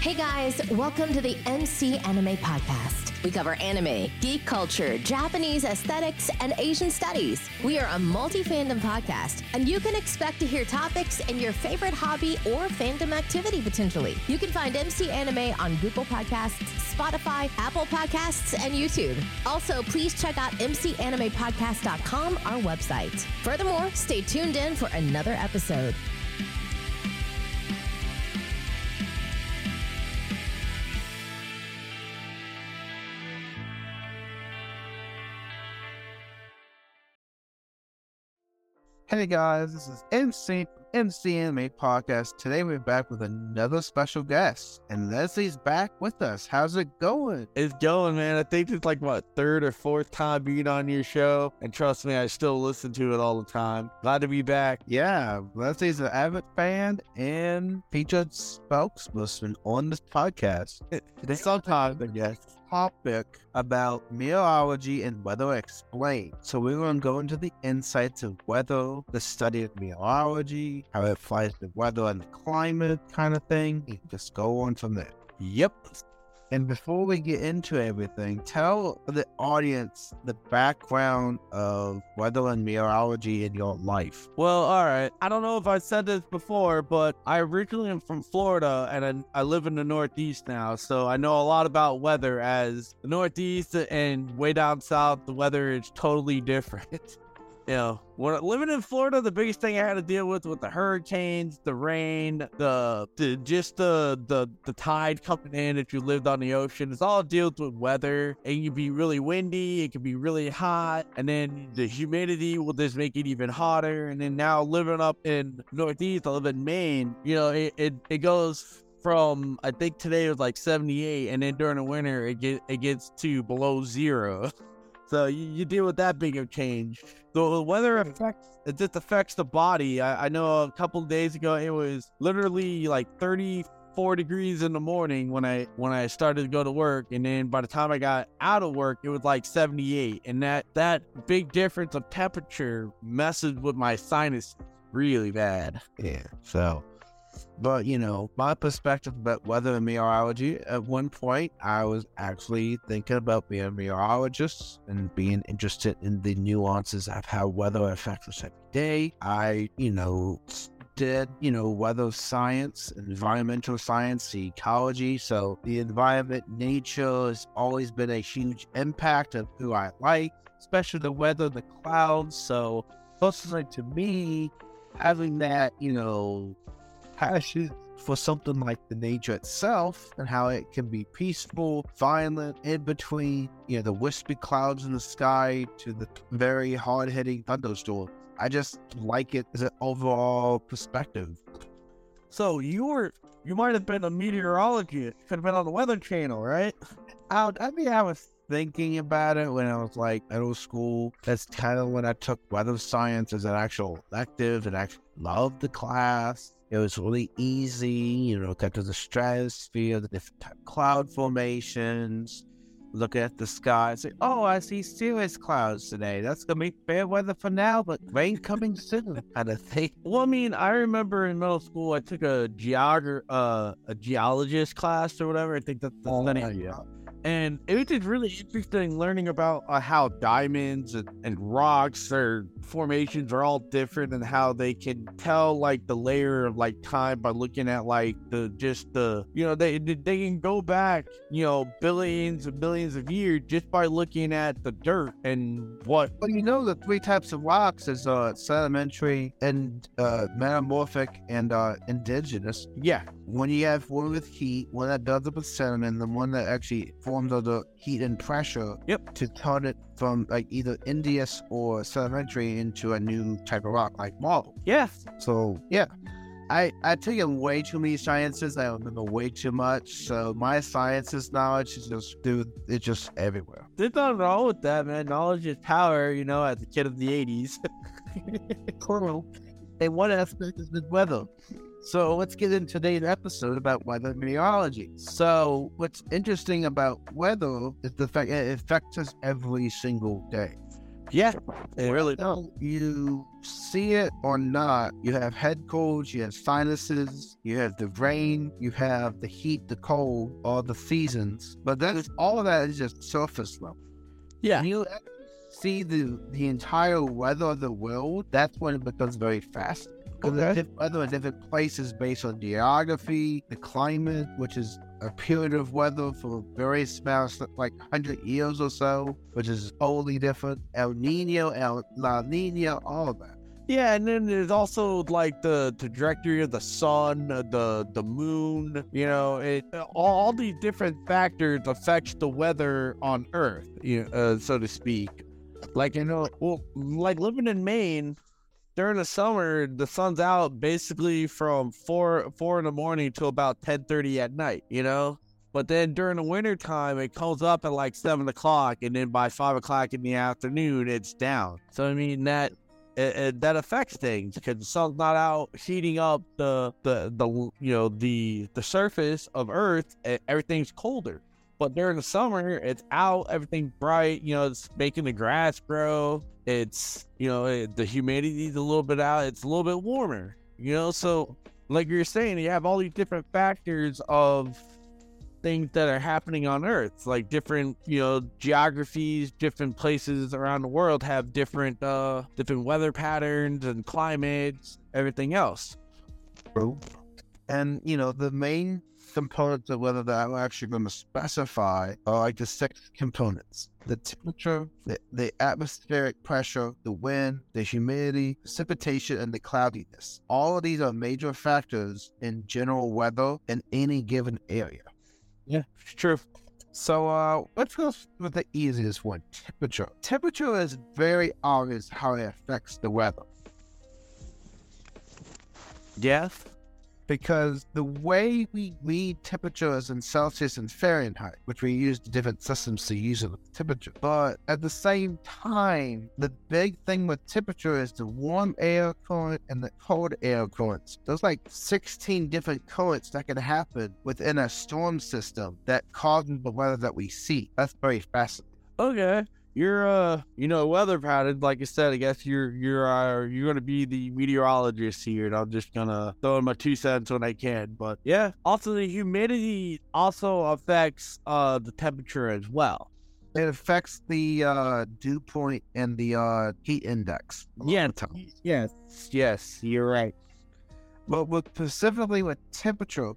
Hey guys, welcome to the MC Anime Podcast. We cover anime, geek culture, Japanese aesthetics, and Asian studies. We are a multi fandom podcast, and you can expect to hear topics in your favorite hobby or fandom activity potentially. You can find MC Anime on Google Podcasts, Spotify, Apple Podcasts, and YouTube. Also, please check out MCAnimePodcast.com, our website. Furthermore, stay tuned in for another episode. Hey guys, this is MC from MC Anime Podcast. Today we're back with another special guest, and Leslie's back with us. How's it going? It's going, man. I think it's like what third or fourth time being on your show, and trust me, I still listen to it all the time. Glad to be back. Yeah, Leslie's an avid fan and featured spokesperson on this podcast. Today, Sometimes, I guess. Topic about meteorology and weather explained. So we're going to go into the insights of weather, the study of meteorology, how it applies to weather and the climate kind of thing. Just go on from there. Yep. And before we get into everything, tell the audience the background of weather and meteorology in your life. Well, all right. I don't know if I said this before, but I originally am from Florida, and I, I live in the Northeast now, so I know a lot about weather. As the Northeast and way down south, the weather is totally different. You know, when living in Florida, the biggest thing I had to deal with with the hurricanes, the rain, the, the just the the the tide coming in if you lived on the ocean. It's all deals with weather. It can be really windy, it can be really hot, and then the humidity will just make it even hotter. And then now living up in Northeast, I live in Maine. You know, it it, it goes from I think today was like 78, and then during the winter it get it gets to below zero. So you, you deal with that big of change. So the weather hmm. affects it just affects the body. I, I know a couple of days ago it was literally like 34 degrees in the morning when I when I started to go to work, and then by the time I got out of work, it was like 78. And that that big difference of temperature messes with my sinus really bad. Yeah. So, but you know, my perspective about weather and meteorology, at one point, I was actually thinking about being a meteorologist and being interested in the nuances of how weather affects us every day. I, you know, did, you know, weather science, environmental science, ecology. So the environment, nature has always been a huge impact of who I like, especially the weather, the clouds. So personally to me, having that, you know, passion for something like the nature itself and how it can be peaceful, violent, in between, you know, the wispy clouds in the sky to the very hard hitting thunderstorms. I just like it as an overall perspective. So you were you might have been a meteorologist. Could have been on the Weather Channel, right? I, I mean, I was thinking about it when I was like middle school. That's kind of when I took weather science as an actual elective and I loved the class. It was really easy, you know, got to the stratosphere, the different type cloud formations, look at the sky and say, oh, I see cirrus clouds today. That's going to be fair weather for now, but rain coming soon, kind of thing. Well, I mean, I remember in middle school I took a geog uh a geologist class or whatever. I think that's the Oh, study. yeah. And it was just really interesting learning about uh, how diamonds and, and rocks or formations are all different and how they can tell like the layer of like time by looking at like the just the you know they they can go back you know billions and billions of years just by looking at the dirt and what Well, you know the three types of rocks is uh, sedimentary and uh, metamorphic and uh, indigenous. yeah When you have one with heat, one that does it with sediment, and the one that actually forms under heat and pressure Yep. to turn it from like either indious or sedimentary into a new type of rock like marble. yeah So yeah. I, I taken way too many sciences. I remember way too much. So my sciences knowledge is just dude, it's just everywhere. there's nothing wrong with that man knowledge is power you know as a kid of the 80s Cool. And one aspect is the weather. So let's get into today's episode about weather meteorology. So what's interesting about weather is the fact it affects us every single day. Yeah, it really does. You see it or not, you have head colds, you have sinuses, you have the rain, you have the heat, the cold, all the seasons. But that is all of that is just surface level. Yeah. When you see the the entire weather of the world, that's when it becomes very fast. Okay. different weather in different places based on geography, the climate, which is a period of weather for various amounts, like 100 years or so, which is totally different. El Nino, El La Nina, all of that. Yeah, and then there's also like the, trajectory of the sun, uh, the the moon. You know, it all, all these different factors affects the weather on Earth, you know, uh, so to speak. Like you know, well, like living in Maine during the summer, the sun's out basically from four four in the morning till about ten thirty at night. You know. But then during the winter time, it comes up at like seven o'clock, and then by five o'clock in the afternoon, it's down. So I mean that it, it, that affects things because the sun's not out heating up the the the you know the the surface of Earth. Everything's colder. But during the summer, it's out, everything bright. You know, it's making the grass grow. It's you know it, the humidity's a little bit out. It's a little bit warmer. You know, so like you're saying, you have all these different factors of things that are happening on Earth. Like different, you know, geographies, different places around the world have different uh different weather patterns and climates, everything else. And you know, the main components of weather that I'm actually going to specify are like the six components: the temperature, the, the atmospheric pressure, the wind, the humidity, precipitation, and the cloudiness. All of these are major factors in general weather in any given area. Yeah, true. So uh, let's go with the easiest one: temperature. Temperature is very obvious how it affects the weather. Yes. Because the way we read temperatures in Celsius and Fahrenheit, which we use the different systems to use it with temperature, but at the same time, the big thing with temperature is the warm air current and the cold air currents. There's like 16 different currents that can happen within a storm system that causes the weather that we see. That's very fascinating. Okay. You're uh you know weather pattern like I said I guess you're you're uh, you're gonna be the meteorologist here and I'm just gonna throw in my two cents when I can but yeah also the humidity also affects uh the temperature as well It affects the uh, dew point and the uh, heat index. Yeah, yes yes you're right But with specifically with temperature,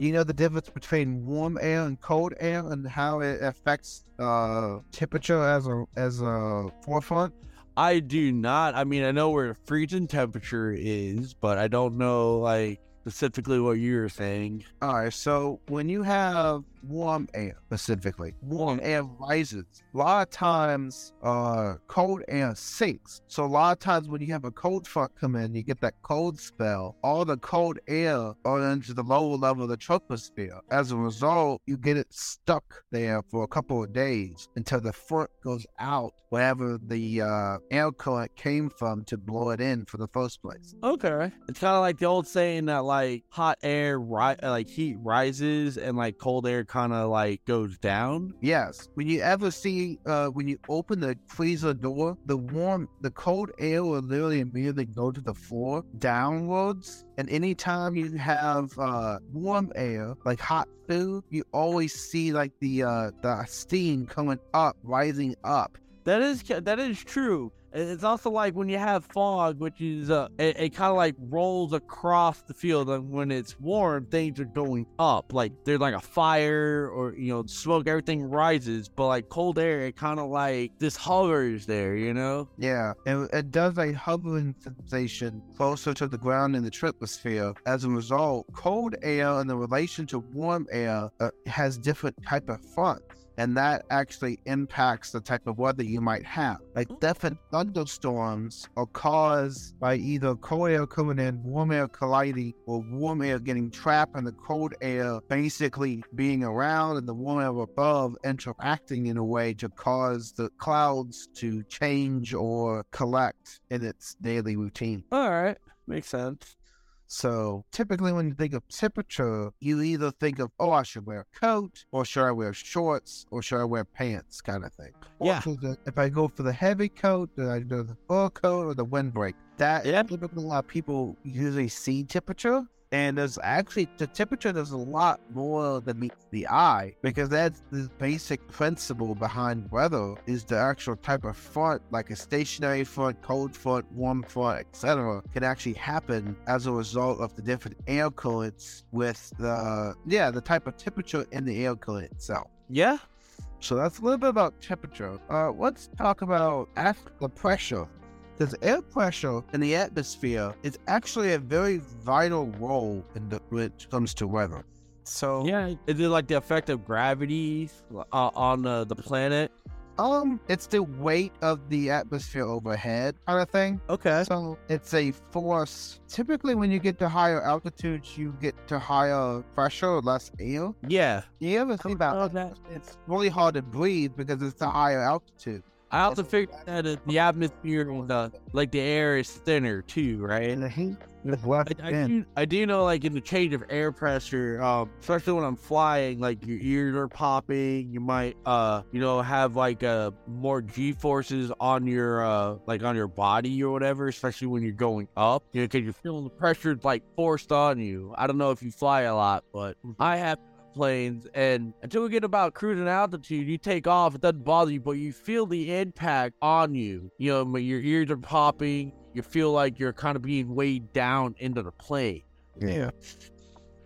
you know the difference between warm air and cold air and how it affects uh, temperature as a as a forefront. I do not I mean I know where freezing temperature is but I don't know like specifically what you're saying All right, so when you have warm air, specifically, warm air rises. A lot of times, uh, cold air sinks. So a lot of times when you have a cold front come in, you get that cold spell. All the cold air goes into the lower level of the troposphere. As a result, you get it stuck there for a couple of days until the front goes out wherever the uh, air current came from to blow it in for the first place. Okay. It's kind of like the old saying that like hot air, ri- like heat rises and like cold air kind of like goes down. Yes. When you ever see, uh, when you open the freezer door, the warm, the cold air will literally immediately go to the floor downwards. And anytime you have uh, warm air, like hot food, you always see like the uh, the steam coming up, rising up. That is that is true. It's also like when you have fog, which is uh, it, it kind of like rolls across the field, and when it's warm, things are going up. Like there's like a fire or you know smoke, everything rises. But like cold air, it kind of like just hovers there, you know. Yeah, and it does a hovering sensation closer to the ground in the troposphere. As a result, cold air in the relation to warm air uh, has different type of fronts. And that actually impacts the type of weather you might have. Like mm. different thunderstorms are caused by either cold air coming in, warm air colliding, or warm air getting trapped and the cold air basically being around and the warm air above interacting in a way to cause the clouds to change or collect in its daily routine. All right, makes sense. So typically, when you think of temperature, you either think of, oh, I should wear a coat, or should I wear shorts, or should I wear pants, kind of thing. Yeah. Or the- if I go for the heavy coat, do I do the fur coat or the windbreak? That Yeah. typically a lot of people usually see temperature. And there's actually the temperature. There's a lot more than meets the eye because that's the basic principle behind weather is the actual type of front, like a stationary front, cold front, warm front, etc., can actually happen as a result of the different air currents with the yeah the type of temperature in the air current itself. Yeah. So that's a little bit about temperature. Uh, let's talk about af- the pressure. Because air pressure in the atmosphere is actually a very vital role in the, when it comes to weather. So Yeah. Is it like the effect of gravity uh, on uh, the planet? um, it's the weight of the atmosphere overhead kind of thing. Okay. So it's a force. Typically, when you get to higher altitudes, you get to higher pressure, less air. Yeah. You ever think about that- It's really hard to breathe because it's a higher altitude. I also figured that uh, the atmosphere and the like the air is thinner too, right? And the heat is less I, I, do, I do know, like in the change of air pressure, um, especially when I'm flying, like your ears are popping. You might, uh, you know, have like uh more G forces on your, uh, like on your body or whatever. Especially when you're going up, you know, because you're feeling the pressure like forced on you. I don't know if you fly a lot, but I have planes and until we get about cruising altitude you take off it doesn't bother you but you feel the impact on you you know your ears are popping you feel like you're kind of being weighed down into the plane Yeah.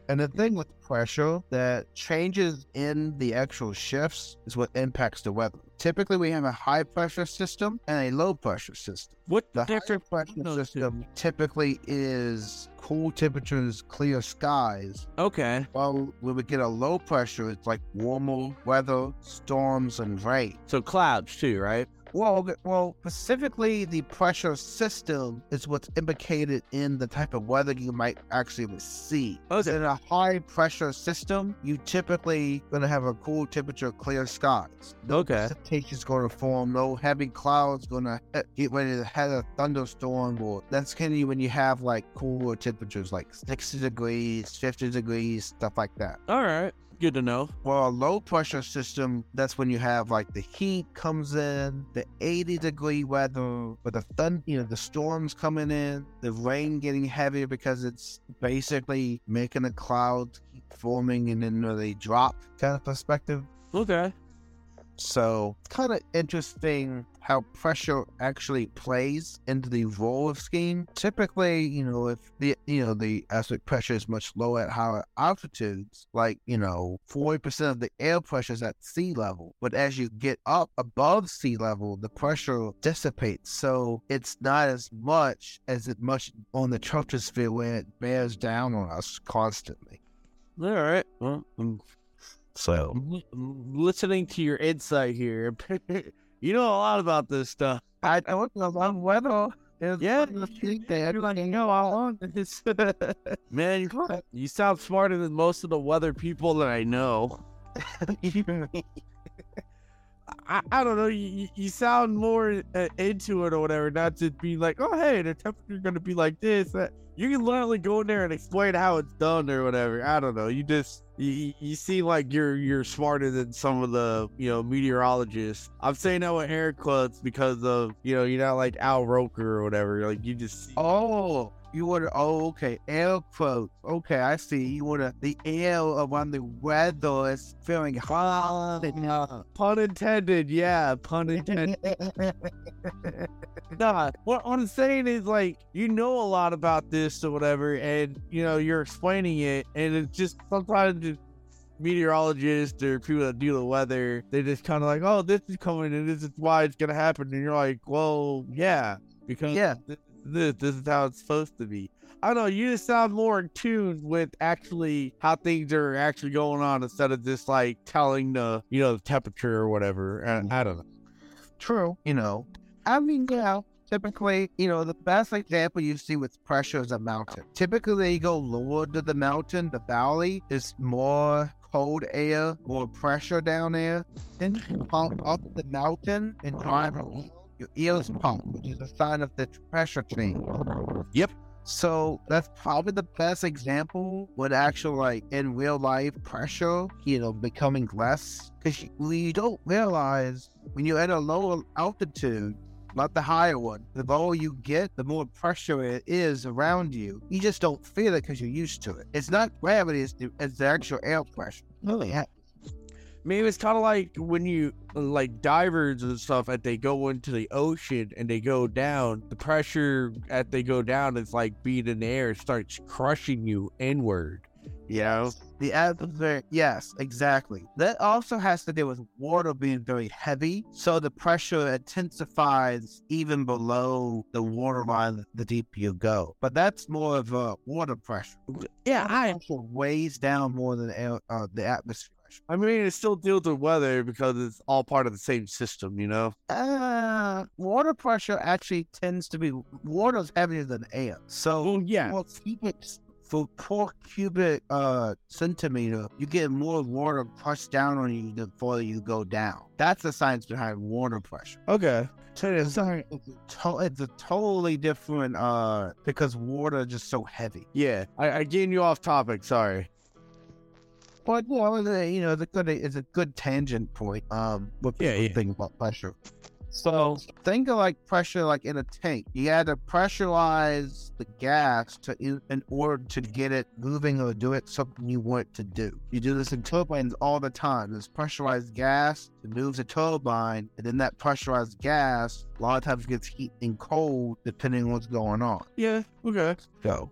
And the thing with pressure that changes in the actual shifts is what impacts the weather. Typically, we have a high pressure system and a low pressure system. what The difference pressure those two? system typically is cool temperatures, clear skies. okay Well, when we get a low pressure, it's like warmer weather, storms, and rain. so clouds too right Well, well, specifically, the pressure system is what's indicated in the type of weather you might actually see. Okay. In a high pressure system, you typically gonna have a cool temperature, clear skies. No Okay. precipitation going to form. No heavy clouds gonna get ready to have a thunderstorm. Or that's kind of when you have like cooler temperatures, like 60 degrees, 50 degrees, stuff like that. all right good to know Well, a low pressure system, that's when you have like the heat comes in, the 80 degree weather, but the thunder, you know, the storms coming in, the rain getting heavier because it's basically making the cloud keep forming and then they drop kind of perspective. okay So it's kind of interesting how pressure actually plays into the role of skiing. Typically, you know, if the you know the aspect pressure is much lower at higher altitudes, like you know, forty percent of the air pressure is at sea level. But as you get up above sea level, the pressure dissipates, so it's not as much as it much on the troposphere where it bears down on us constantly. all right well i'm, So I'm li- I'm listening to your insight here you know a lot about this stuff I I look a lot of weather. It's Yeah, one of that you're like, everything no, I want this. Man, you, you sound smarter than most of the weather people that I know. I, I don't know. You, you- you sound more uh, into it or whatever, not just being like, oh, hey, the temperature's going to be like this. That. You can literally go in there and explain how it's done or whatever. I don't know. You just, you, you- seem like you're you're smarter than some of the, you know, meteorologists. I'm saying that with air quotes because of, you know, you're not like Al Roker or whatever. Like, you just. Oh, you want to? Oh, okay. Air quotes. Okay, I see. You want to? The air around the weather is feeling hot. and, uh, Pun intended, yeah, pun intended. nah, what, I'm saying is like you know a lot about this or whatever, and you know you're explaining it, and it's just sometimes meteorologists or people that do the weather, they just kind of like, oh, this is coming and this is why it's gonna happen, and you're like, well, yeah, because Yeah. this, this, this is how it's supposed to be. I don't know. You just sound more in tune with actually how things are actually going on instead of just like telling the you know the temperature or whatever. And mm. I don't know. True. You know, I mean, you know, typically, you know, the best example you see with pressure is a mountain. Typically, you go lower to the mountain, the valley is more cold air, more pressure down there. Then you pump up the mountain and drive. Your ears pump, which is a sign of the pressure change. Yep. So that's probably the best example with actual like in real life pressure, you know, becoming less. Because you, you don't realize when you're at a lower altitude, not the higher one. The lower you get, the more pressure it is around you. You just don't feel it because you're used to it. It's not gravity; it's the, it's the actual air pressure. Really, Maybe it's kind of like when you like divers and stuff, and they go into the ocean and they go down. The pressure as they go down is like being in the air starts crushing you inward. You know, The atmosphere, yes, exactly. That also has to do with water being very heavy, so the pressure intensifies even below the water line the deeper you go. But that's more of a water pressure. yeah, I Pressure weighs down more than air, uh, the atmosphere. I mean, it still deals with weather because it's all part of the same system, you know? Uh, water pressure actually tends to be water's heavier than air. So Well, yeah. for cubic for per cubic uh centimeter, you get more water pressed down on you the further you go down. That's the science behind water pressure. Okay. So it's, a, it's, a to- it's a totally different uh because water is just so heavy. Yeah. I, I getting you off topic. Sorry. But you know, it's a- you know, it's a good it's a good tangent point. Um, with Yeah, the yeah. thing about pressure. So think of like pressure like in a tank. You had to pressurize the gas to in, order to get it moving or do it something you want it to do. You do this in turbines all the time. There's pressurized gas that moves a turbine, and then that pressurized gas a lot of times gets heat and cold depending on what's going on. Yeah. Okay. Go.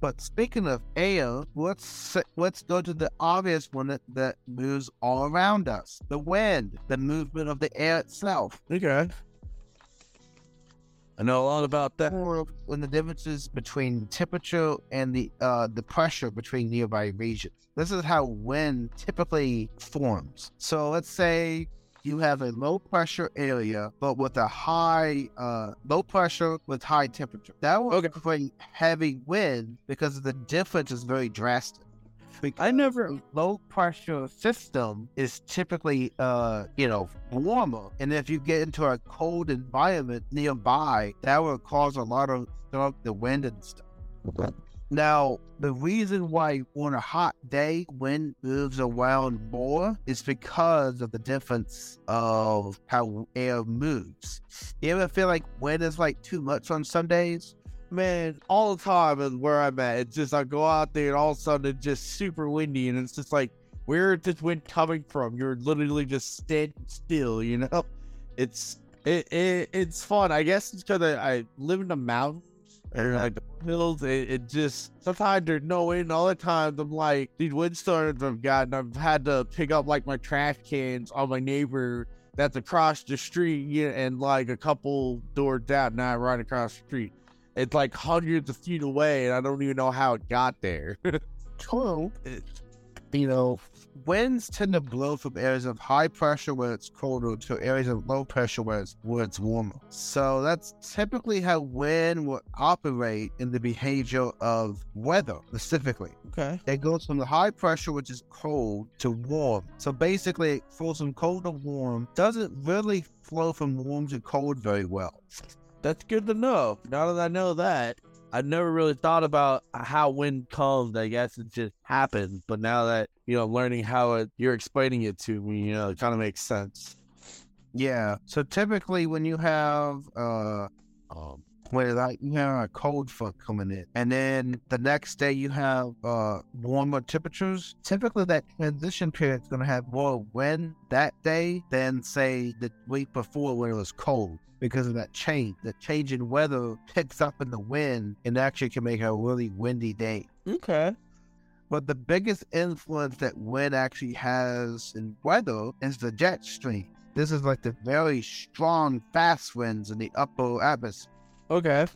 But speaking of air, let's let's go to the obvious one that, that moves all around us: the wind, the movement of the air itself. Okay. I know a lot about that. when the differences between temperature and the uh, the pressure between nearby regions. This is how wind typically forms. So let's say you have a low pressure area, but with a high uh, low pressure with high temperature. That will Okay. create heavy wind because the difference is very drastic. I never. Low pressure system is typically uh you know warmer and if you get into a cold environment nearby that will cause a lot of stuff the wind and stuff now the reason why on a hot day wind moves around more is because of the difference of how air moves you ever feel like wind is like too much on some days Man, all the time is where I'm at. It's just I go out there and all of a sudden it's just super windy and it's just like, where is this wind coming from? You're literally just standing still, you know? Oh. It's it, it it's fun. I guess it's because I, I live in the mountains and like the hills. It, it just sometimes there's no wind. All the times I'm like these windstorms I've gotten. I've had to pick up like my trash cans on my neighbor that's across the street yeah, and like a couple doors down, not right across the street. It's like hundreds of feet away, and I don't even know how it got there. True. You know, winds tend to blow from areas of high pressure where it's colder to areas of low pressure where it's, where it's warmer. So that's typically how wind will operate in the behavior of weather specifically. okay. It goes from the high pressure, which is cold, to warm. So basically, it flows from cold to warm. Doesn't really flow from warm to cold very well. That's good to know. Now that I know that, I never really thought about how wind comes. I guess it just happens. But now that you know, learning how it, you're explaining it to me, you know, it kind of makes sense. Yeah. So typically, when you have uh, um, when like you have a cold front coming in, and then the next day you have uh warmer temperatures. Typically, that transition period is going to have more wind that day than say the week before when it was cold. Because of that change, the change in weather picks up in the wind and actually can make a really windy day. Okay. But the biggest influence that wind actually has in weather is the jet stream. This is like the very strong, fast winds in the upper atmosphere. Okay.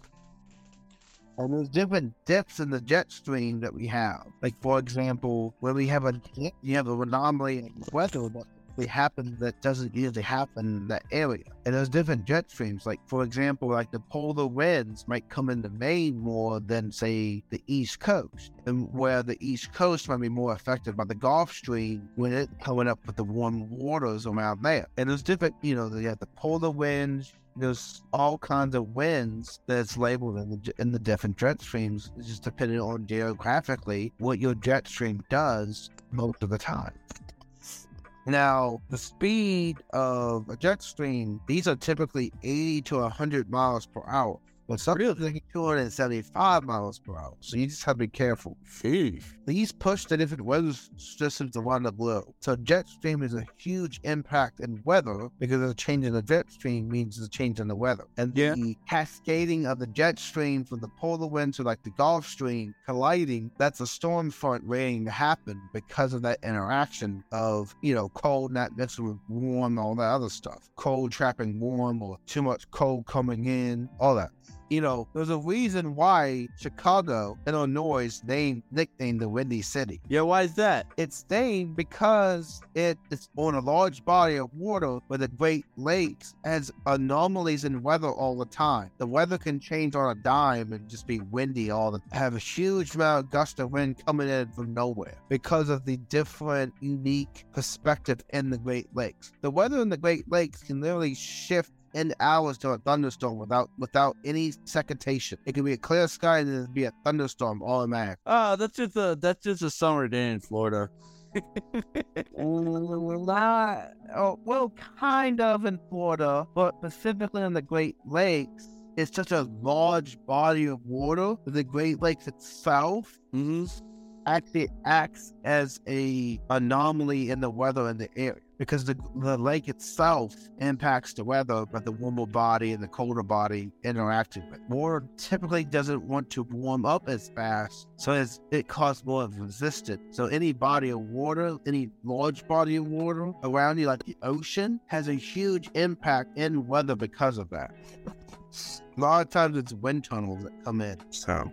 And there's different dips in the jet stream that we have. Like, for example, when we have a you have an anomaly in the weather that actually happen that doesn't usually happen in that area. And there's different jet streams. Like, for example, like the polar winds might come into Maine more than, say, the East Coast. And where the East Coast might be more affected by the Gulf Stream when it coming up with the warm waters around there. And there's different, you know, you have the polar winds, there's all kinds of winds that's labeled in the in the different jet streams, it's just depending on geographically what your jet stream does most of the time. Now, the speed of a jet stream, these are typically 80 to 100 miles per hour. But some really? like 275 miles per hour. So you just have to be careful. Sheesh. These push the different weather systems around the globe. So jet stream is a huge impact in weather because a change in the jet stream means a change in the weather. And yeah. the cascading of the jet stream from the polar winds to like the Gulf Stream colliding, that's a storm front waiting to happen because of that interaction of, you know, cold not mixing with warm, all that other stuff. Cold trapping warm or too much cold coming in, all that you know, there's a reason why Chicago, Illinois, named nicknamed the Windy City. Yeah, why is that? It's named because it is on a large body of water where the Great Lakes has anomalies in weather all the time. The weather can change on a dime and just be windy all the time. have a huge amount of gust of wind coming in from nowhere because of the different unique perspective in the Great Lakes. The weather in the Great Lakes can literally shift in hours to a thunderstorm without without any secondation. It could be a clear sky and then be a thunderstorm automatic. Oh, that's just a that's just a summer day in Florida. Oh, well, kind of in Florida, but specifically in the Great Lakes, it's such a large body of water. The Great Lakes itself mm-hmm. actually acts as a anomaly in the weather in the area because the, the lake itself impacts the weather, but the warmer body and the colder body interacting with. Water typically doesn't want to warm up as fast, so it causes more resistance. So any body of water, any large body of water around you, like the ocean, has a huge impact in weather because of that. A lot of times it's wind tunnels that come in. So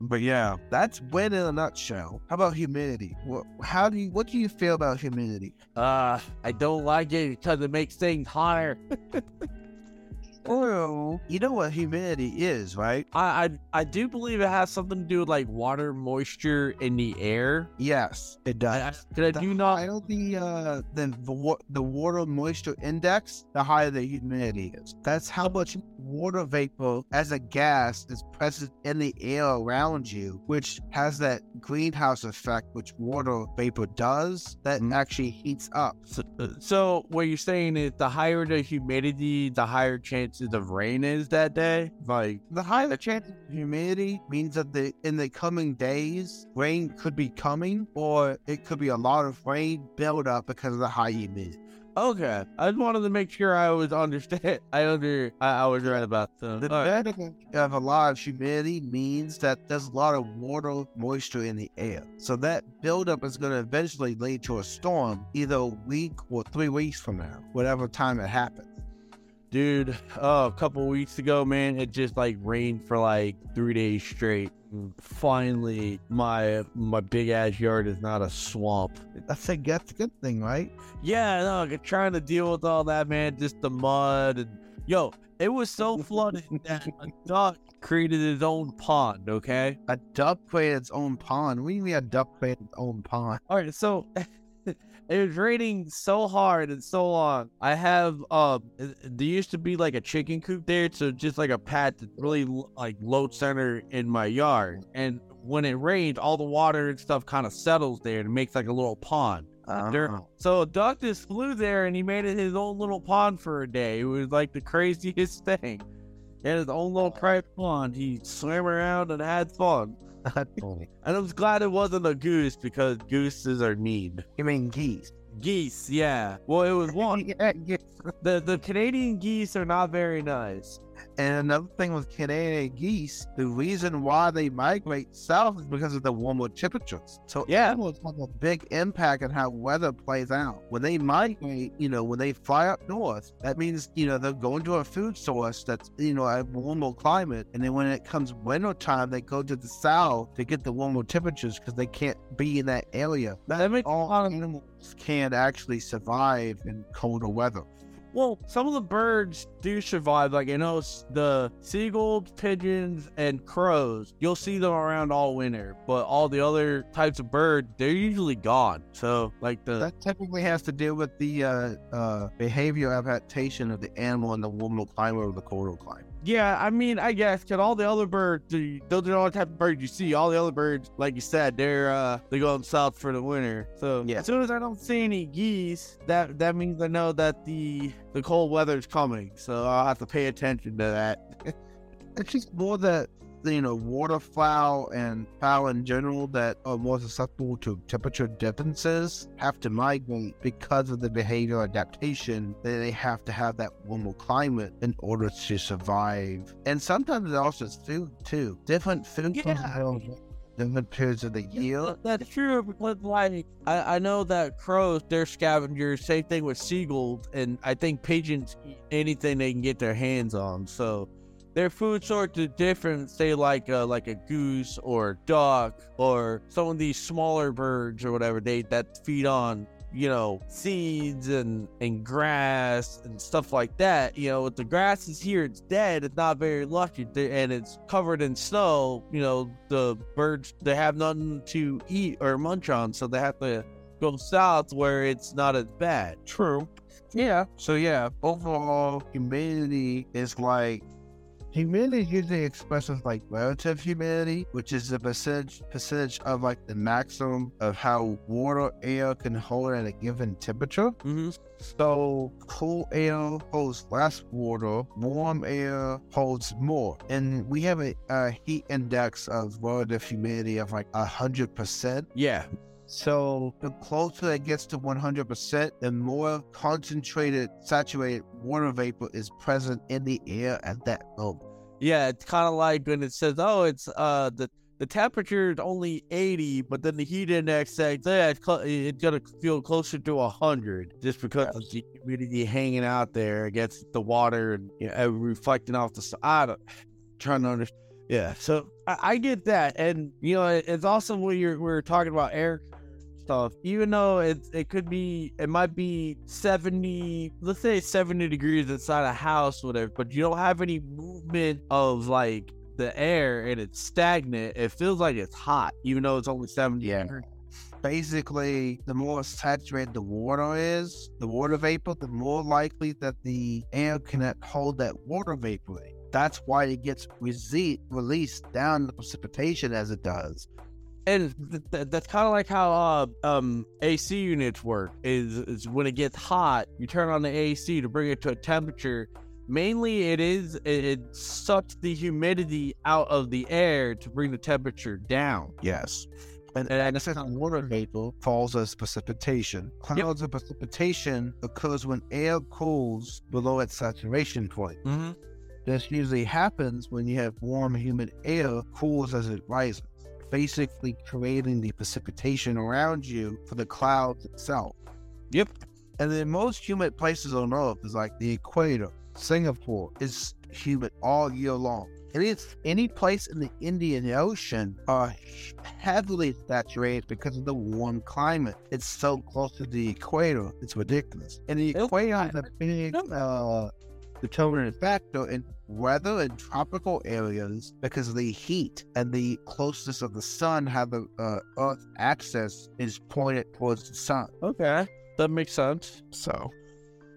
but yeah, that's when in a nutshell. How about humidity? What, how do you? What do you feel about humidity? Uh, I don't like it because it makes things hotter. Well, you know what humidity is, right? I, I I do believe it has something to do with like water moisture in the air. Yes, it does. I, I do not? higher the uh the, the the water moisture index, the higher the humidity is. That's how much water vapor as a gas is present in the air around you, which has that greenhouse effect, which water vapor does, that mm-hmm. actually heats up. So, uh, so what you're saying is the higher the humidity, the higher chance chances of rain is that day. Like the higher the chance of humidity means that the in the coming days rain could be coming, or it could be a lot of rain build up because of the high humidity. Okay, I just wanted to make sure I was understand. I under I, I was right about that. The fact right. of a lot of humidity means that there's a lot of water moisture in the air. So that buildup is going to eventually lead to a storm, either a week or three weeks from now, whatever time it happens. Dude, oh, a couple weeks ago, man, it just like rained for like three days straight. finally, my my big ass yard is not a swamp. That's a that's a good thing, right? Yeah, no, trying to deal with all that, man. Just the mud and yo, it was so flooded that a duck created its own pond. Okay, a duck created its own pond. We mean a duck created its own pond? All right, so it was raining so hard and so long. I have um, there used to be like a chicken coop there, so just like a pad that really like low center in my yard. And when it rains, all the water and stuff kind of settles there and makes like a little pond. Uh-huh. So a duck just flew there and he made it his own little pond for a day. It was like the craziest thing. He had his own little private pond. He swam around and had fun. Oh. and I was glad it wasn't a goose because gooses are mean. You mean geese? Geese, yeah. Well, it was one. yeah, the the Canadian geese are not very nice. And another thing with Canadian geese, the reason why they migrate south is because of the warmer temperatures. So yeah, animals have a big impact on how weather plays out. When they migrate, you know, when they fly up north, that means you know they're going to a food source that's you know a warmer climate, and then when it comes winter time, they go to the south to get the warmer temperatures because they can't be in that area. That, that makes all animals can't actually survive in colder weather. Well, some of the birds do survive. Like I know the seagulls, pigeons, and crows. You'll see them around all winter, but all the other types of bird, they're usually gone. So, like the That typically has to deal with the uh, uh, behavior adaptation of the animal in the warmer climate or the colder climate. Yeah, I mean, I guess because all the other birds, the- those are all the type of birds you see. All the other birds, like you said, they're uh they're going south for the winter. So Yeah. as soon as I don't see any geese, that that means I know that the the cold weather is coming. So I'll have to pay attention to that. It's just more that you know waterfowl and fowl in general that are more susceptible to temperature differences have to migrate because of the behavioral adaptation that they have to have that warmer climate in order to survive. And sometimes it also is food too. Different food Yeah. different periods of the year. That's true. Because like I, I know that crows, they're scavengers. Same thing with seagulls, and I think pigeons eat anything they can get their hands on. So their food source is different. Say like uh, like a goose or a duck or some of these smaller birds or whatever they that feed on you know seeds and and grass and stuff like that you know if the grass is here it's dead it's not very lucky and it's covered in snow you know the birds they have nothing to eat or munch on so they have to go south where it's not as bad True. Yeah. So yeah, overall humanity is like humidity usually expresses like relative humidity, which is the percentage percentage of like the maximum of how water air can hold at a given temperature. mm-hmm. So cool air holds less water, warm air holds more. And we have a, a heat index of relative humidity of like hundred percent. yeah So the closer it gets to 100%, the more concentrated, saturated water vapor is present in the air at that moment. yeah it's kind of like when it says oh it's uh the the temperature is only 80 but then the heat index says yeah it's, cl- it's gonna feel closer to 100 just because of the humidity hanging out there against the water and you know, reflecting off the side trying to understand yeah so I, I get that and you know it's awesome when you're we're talking about air stuff even though it, it could be it might be 70 let's say 70 degrees inside a house whatever but you don't have any movement of like the air and it's stagnant it feels like it's hot even though it's only 70 Yeah. degrees. Basically, the more saturated the water is, the water vapor, the more likely that the air cannot hold that water vapor. That's why it gets rese- released down the precipitation as it does. And th- th- that's kind of like how uh, um AC units work. Is is when it gets hot, you turn on the AC to bring it to a temperature. Mainly, it is it, it sucks the humidity out of the air to bring the temperature down. Yes. And, And and water vapor falls as precipitation. Clouds of precipitation occurs when air cools below its saturation point. Mm-hmm. This usually happens when you have warm, humid air cools as it rises, basically creating the precipitation around you for the clouds itself. Yep. And the most humid places on Earth is like the equator. Singapore is humid all year long. and It is any place in the Indian Ocean are heavily saturated because of the warm climate. It's so close to the equator. It's ridiculous. And the equator is a big uh, determinant factor in weather in tropical areas because of the heat and the closeness of the sun, how the uh, Earth axis is pointed towards the sun. Okay, that makes sense. So,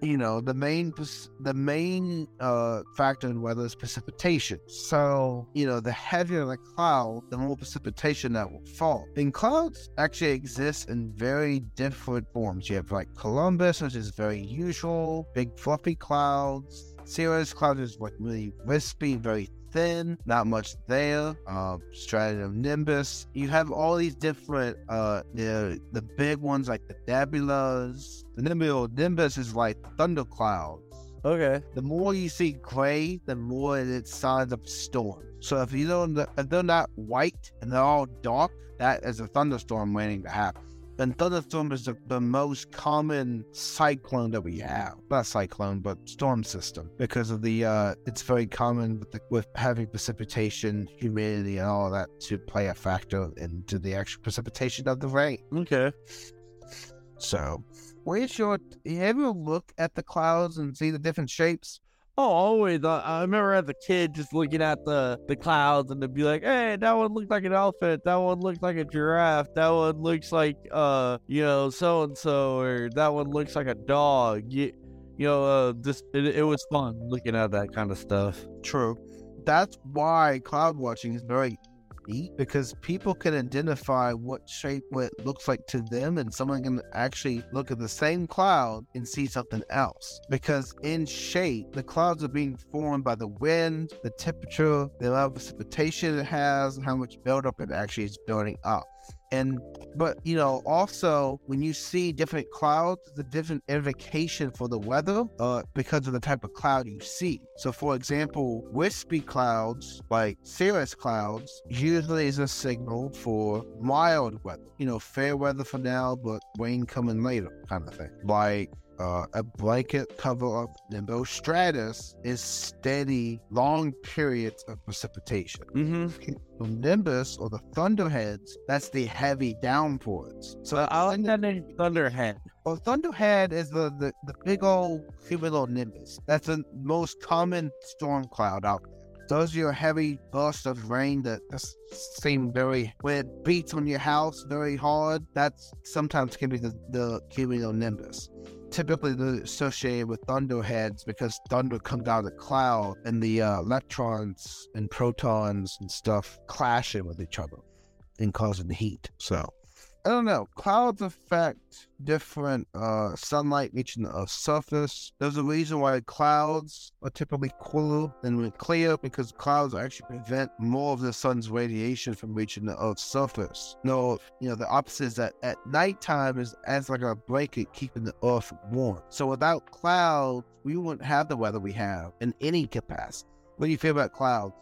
you know, the main the main uh, factor in weather is precipitation. So, you know, the heavier the cloud, the more precipitation that will fall. And clouds actually exist in very different forms. You have like cumulus, which is very usual, big fluffy clouds. Cirrus cloud is like really wispy, very thin, not much there. Uh, stratum nimbus. You have all these different, uh, the the big ones like the nebulas. The nebula nimbus is like thunderclouds. Okay. The more you see gray, the more it's signs of storm. So if you don't, if they're not white and they're all dark, that is a thunderstorm waiting to happen. And thunderstorm is the, the most common cyclone that we have. Not cyclone, but storm system. Because of the, uh, it's very common with, the, with having precipitation, humidity, and all that to play a factor into the actual precipitation of the rain. Okay. So, where's your? Have you look at the clouds and see the different shapes? Oh, always. Uh, I remember as a kid just looking at the, the clouds and to be like, hey, that one looks like an elephant. That one looks like a giraffe. That one looks like, uh, you know, so and so, or that one looks like a dog. You, you know, uh, just it, it was fun looking at that kind of stuff. True. That's why cloud watching is very because people can identify what shape what it looks like to them and someone can actually look at the same cloud and see something else. Because in shape the clouds are being formed by the wind the temperature the amount of precipitation it has and how much buildup it actually is building up and but you know also when you see different clouds the different indication for the weather uh, because of the type of cloud you see. So for example wispy clouds like cirrus clouds usually is a signal for mild weather. You know fair weather for now but rain coming later kind of thing. Like uh, a blanket cover of nimbostratus is steady, long periods of precipitation. Mm-hmm. Nimbus or the thunderheads, that's the heavy downpours. So I like that name, Thunderhead. well, thunderhead is the, the, the big old cumulonimbus. That's the most common storm cloud out there. Those are your heavy bursts of rain that just seem very, when it beats on your house very hard, that's sometimes can be the, the cumulonimbus typically associated with thunderheads because thunder comes out of the cloud and the uh, electrons and protons and stuff clashing with each other and causing heat. So I don't know. Clouds affect different uh, sunlight reaching the Earth's surface. There's a reason why clouds are typically cooler than when clear because clouds actually prevent more of the sun's radiation from reaching the Earth's surface. No, you know the opposite is that at nighttime is as like a blanket keeping the Earth warm. So without clouds, we wouldn't have the weather we have in any capacity. What do you feel about clouds?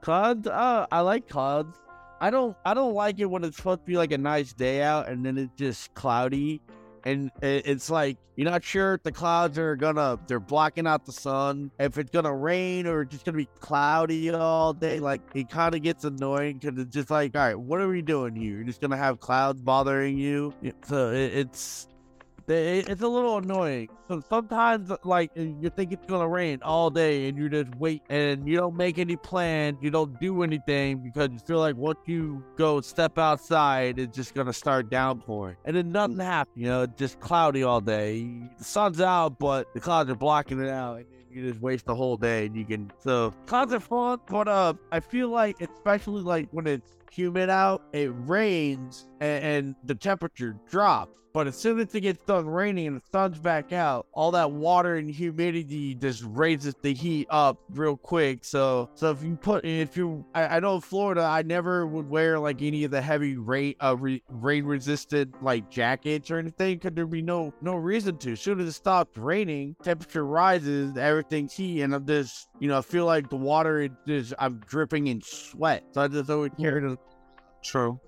Clouds, uh, I like clouds. I don't I don't like it when it's supposed to be like a nice day out and then it's just cloudy and it's like you're not sure if the clouds are gonna they're blocking out the sun if it's gonna rain or just gonna be cloudy all day like it kind of gets annoying because it's just like all right what are we doing here? You're just gonna have clouds bothering you? So it's it's a little annoying. So sometimes, like, you think it's gonna rain all day, and you just wait, and you don't make any plans, you don't do anything because you feel like once you go step outside, it's just gonna start downpouring, and then nothing happens. You know, it's just cloudy all day. The sun's out, but the clouds are blocking it out. And you just waste the whole day, and you can. So clouds are fun, but uh, I feel like, especially like when it's humid out, it rains and, and the temperature drops. But as soon as it gets done raining and the sun's back out, all that water and humidity just raises the heat up real quick. So, so if you put, if you, I, I know in Florida, I never would wear like any of the heavy rain, uh, re, rain resistant like jackets or anything, because there'd be no no reason to. As soon as it stops raining, temperature rises, everything's heat, and I'm just, you know, I feel like the water is I'm dripping in sweat. So I just always carry the. True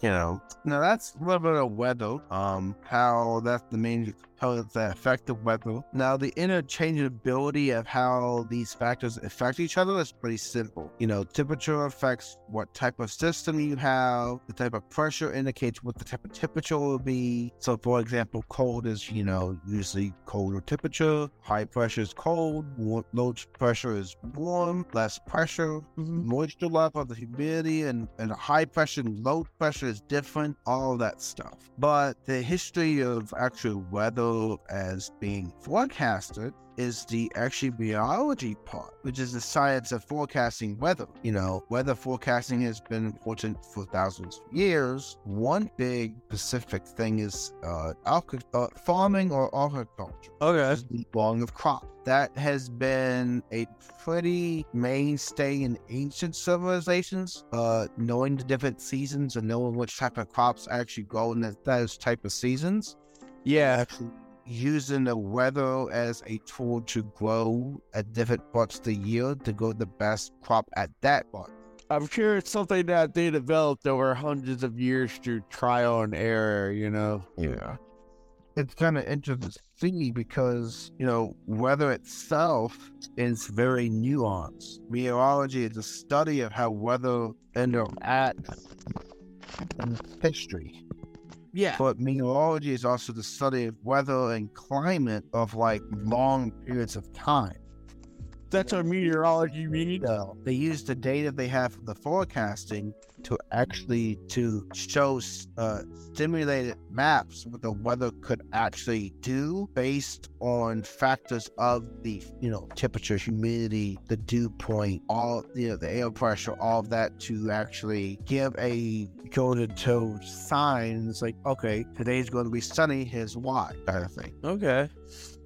you know, now that's a little bit of weather, um, how that's the main components that affect the weather. Now, the interchangeability of how these factors affect each other is pretty simple. You know, temperature affects what type of system you have, the type of pressure indicates what the type of temperature will be. So, for example, cold is, you know, usually colder temperature, high pressure is cold, low pressure is warm, less pressure, mm-hmm. moisture level, the humidity, and, and high pressure and low pressure is different, all that stuff. But the history of actual weather as being forecasted is the actually meteorology part, which is the science of forecasting weather. You know, weather forecasting has been important for thousands of years. One big specific thing is uh, uh farming or agriculture. Okay. The growing of crops. That has been a pretty mainstay in ancient civilizations. Uh, knowing the different seasons and knowing which type of crops actually grow in those type of seasons. Yeah. Actually using the weather as a tool to grow at different parts of the year to grow the best crop at that part. I'm sure it's something that they developed over hundreds of years through trial and error, you know? Yeah. It's kind of interesting because, you know, weather itself is very nuanced. Meteorology is a study of how weather interacts in history Yeah. But meteorology is also the study of weather and climate of like long periods of time. That's what meteorology. So they use the data they have from the forecasting to actually to show uh, stimulated maps what the weather could actually do based on factors of the you know temperature, humidity, the dew point, all you know the air pressure, all of that to actually give a golden toe signs like okay today's going to be sunny. Here's why kind of thing. Okay.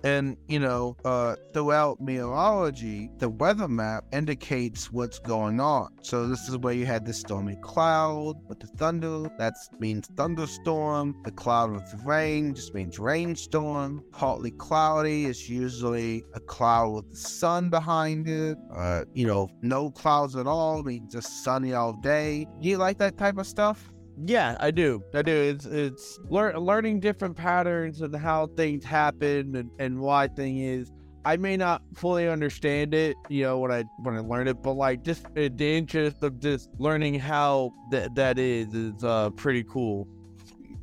And, you know, uh, throughout meteorology, the weather map indicates what's going on. So this is where you had the stormy cloud with the thunder. That means thunderstorm. The cloud with rain just means rainstorm. Partly cloudy is usually a cloud with the sun behind it. Uh, you know, no clouds at all means just sunny all day. Do you like that type of stuff? Yeah, I do. I do. It's it's lear- learning different patterns and how things happen and, and why thing is. I may not fully understand it, you know, when I when I learn it, but like just the interest of just learning how that that is is uh pretty cool.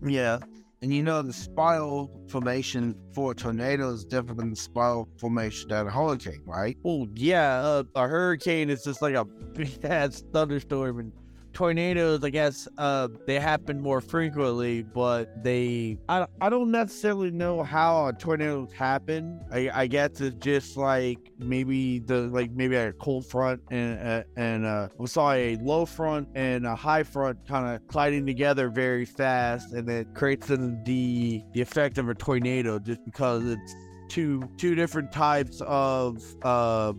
Yeah. And you know, the spiral formation for a tornado is different than the spiral formation at a hurricane, right? Oh yeah, uh, a hurricane is just like a big ass thunderstorm, and tornadoes, I guess, uh, they happen more frequently, but they, I, I don't necessarily know how tornadoes happen. I, I guess it's just like maybe the, like maybe a cold front and, uh, and, uh, we saw a low front and a high front kind of colliding together very fast, and it creates the, the effect of a tornado just because it's two, two different types of, uh,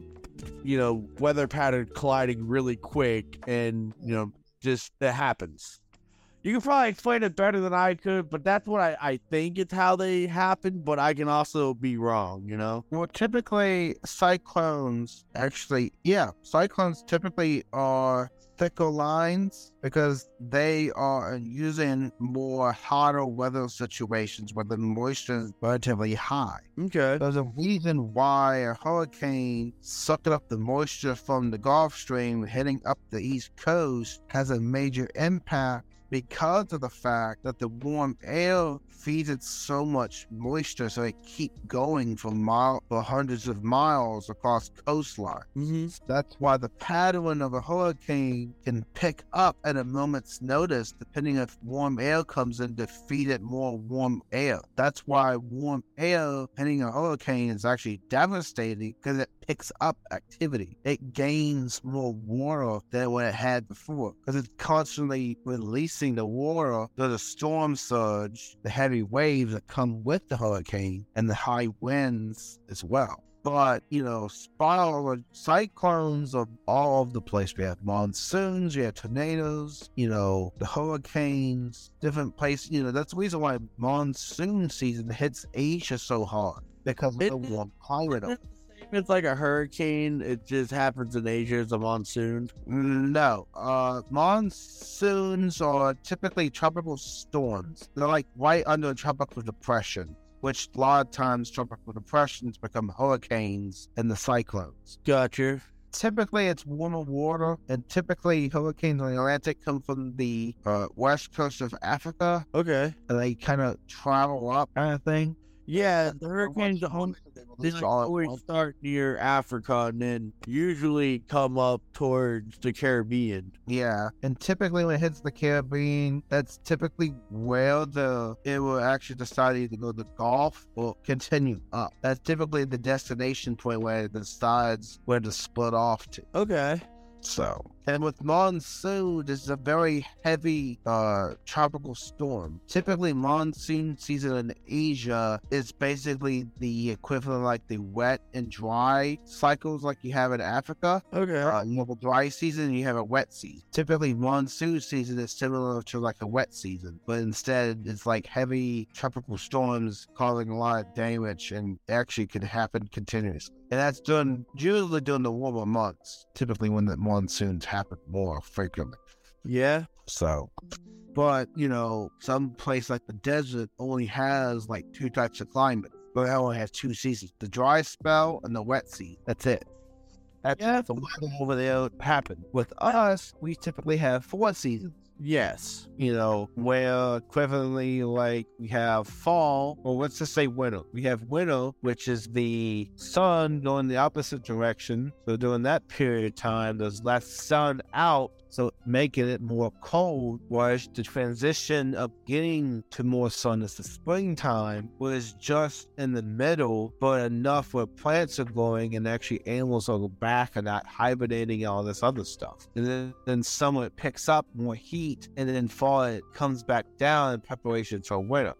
you know, weather pattern colliding really quick and, you know, just it happens. You can probably explain it better than I could, but that's what I, I think it's how they happen, but I can also be wrong, you know? Well, typically, cyclones actually, yeah, cyclones typically are thicker lines because they are using more hotter weather situations where the moisture is relatively high. Okay. There's a reason why a hurricane sucking up the moisture from the Gulf Stream heading up the East Coast has a major impact because of the fact that the warm air feeds it so much moisture, so it keeps going for mile for hundreds of miles across coastline. Mm-hmm. That's why the pattern of a hurricane can pick up at a moment's notice, depending if warm air comes in to feed it more warm air. That's why warm air hitting a hurricane is actually devastating because it picks up activity. It gains more water than what it had before because it's constantly releasing the water to the storm surge, the heavy waves that come with the hurricane, and the high winds as well. But, you know, spiral cyclones are all over the place. We have monsoons, we have tornadoes, you know, the hurricanes, different places. You know, that's the reason why monsoon season hits Asia so hard because of the warm climate. It's like a hurricane, it just happens in Asia as a monsoon. No, uh, monsoons are typically tropical storms. They're like right under a tropical depression, which a lot of times tropical depressions become hurricanes and the cyclones. Gotcha. Typically, it's warmer water, and typically hurricanes in the Atlantic come from the uh, west coast of Africa, Okay. and they kind of travel up, kind of thing. Yeah, the hurricanes They They like always once. start near Africa and then usually come up towards the Caribbean. Yeah, and typically when it hits the Caribbean, that's typically where the it will actually decide either to go to the Gulf or continue up. That's typically the destination point where it decides where to split off to. Okay. So, and with monsoon, this is a very heavy uh, tropical storm. Typically, monsoon season in Asia is basically the equivalent like the wet and dry cycles like you have in Africa. Okay. Uh, you have a dry season and you have a wet season. Typically, monsoon season is similar to like a wet season, but instead it's like heavy tropical storms causing a lot of damage and actually can happen continuously. And that's done usually during the warmer months, typically when the monsoons happen more frequently. yeah. So, but you know, some place like the desert only has like two types of climate, but it only has two seasons: the dry spell and the wet season. That's it. That's Yeah. the weather over there happen. With us, we typically have four seasons. Yes. You know, where equivalently, like we have fall, or let's just say winter. We have winter, which is the sun going the opposite direction. So during that period of time, there's less sun out so making it more cold was the transition of getting to more sun as the springtime was just in the middle, but enough where plants are growing and actually animals are back and not hibernating and all this other stuff. And then, then summer it picks up more heat, and then fall it comes back down in preparation for winter.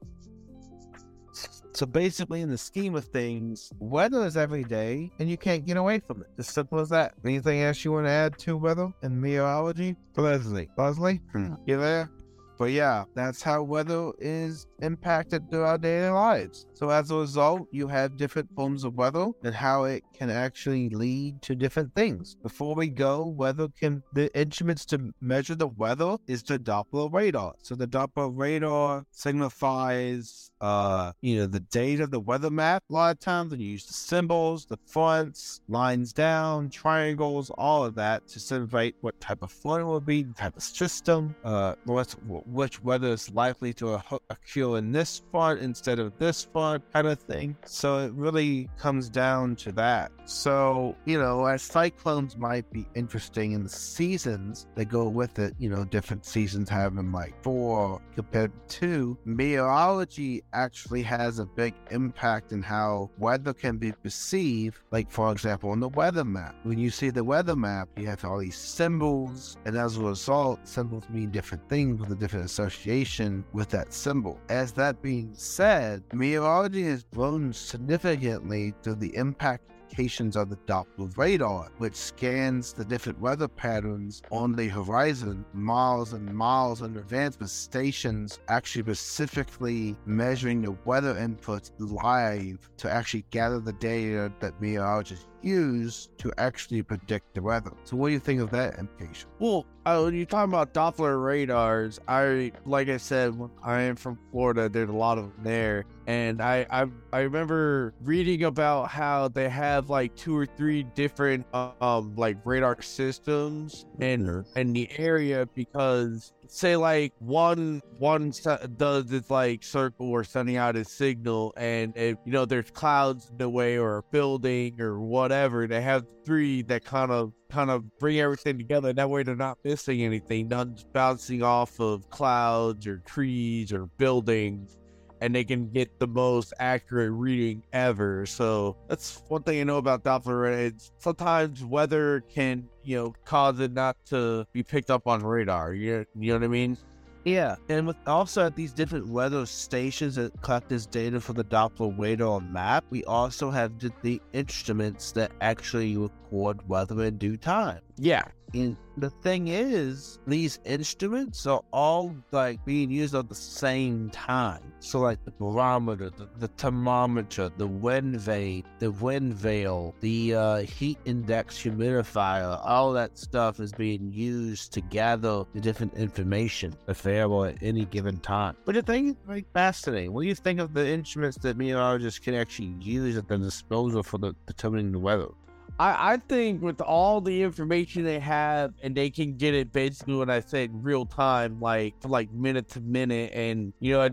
So basically, in the scheme of things, weather is every day, and you can't get away from it. As simple as that. Anything else you want to add to weather and meteorology? Leslie. Leslie? Hmm. You there? But yeah, that's how weather is impacted through our daily lives. So as a result, you have different forms of weather and how it can actually lead to different things. Before we go, weather can the instruments to measure the weather is the Doppler radar. So the Doppler radar signifies uh you know the date of the weather map a lot of times when you use the symbols, the fonts, lines down, triangles, all of that to simulate what type of flooding will be, the type of system, uh what's which weather is likely to occur in this front instead of this front, kind of thing. So it really comes down to that. So, you know, as cyclones might be interesting in the seasons that go with it, you know, different seasons having like four compared to two, meteorology actually has a big impact in how weather can be perceived. Like, for example, on the weather map, when you see the weather map, you have all these symbols, and as a result, symbols mean different things with a different different association with that symbol. As that being said, meteorology has grown significantly through the impact applications of the Doppler radar, which scans the different weather patterns on the horizon miles and miles in advance, with stations actually specifically measuring the weather inputs live to actually gather the data that meteorologists use to actually predict the weather. So, what do you think of that implication? Well, uh, when you talk about Doppler radars, I like I said, I am from Florida. There's a lot of them there, and I I, I remember reading about how they have like two or three different um like radar systems in in the area because say like one one does this like circle or sending out a signal and if you know there's clouds in the way or a building or whatever they have three that kind of kind of bring everything together. That way they're not missing anything. None's bouncing off of clouds or trees or buildings and they can get the most accurate reading ever. So that's one thing I know about Doppler. It's sometimes weather can, you know, cause it not to be picked up on radar. You, you know what I mean? Yeah, and with also at these different weather stations that collect this data for the Doppler radar map, we also have the, the instruments that actually record weather in due time. Yeah, and the thing is, these instruments are all like being used at the same time. So, like the barometer, the, the thermometer, the wind vane, the wind veil, the uh, heat index humidifier, all that stuff is being used to gather the different information available at any given time. But the thing is very fascinating. What do you think of the instruments that meteorologists can actually use at their disposal for the, determining the weather? I, I think with all the information they have and they can get it basically what I said real time, like like minute to minute, and you know,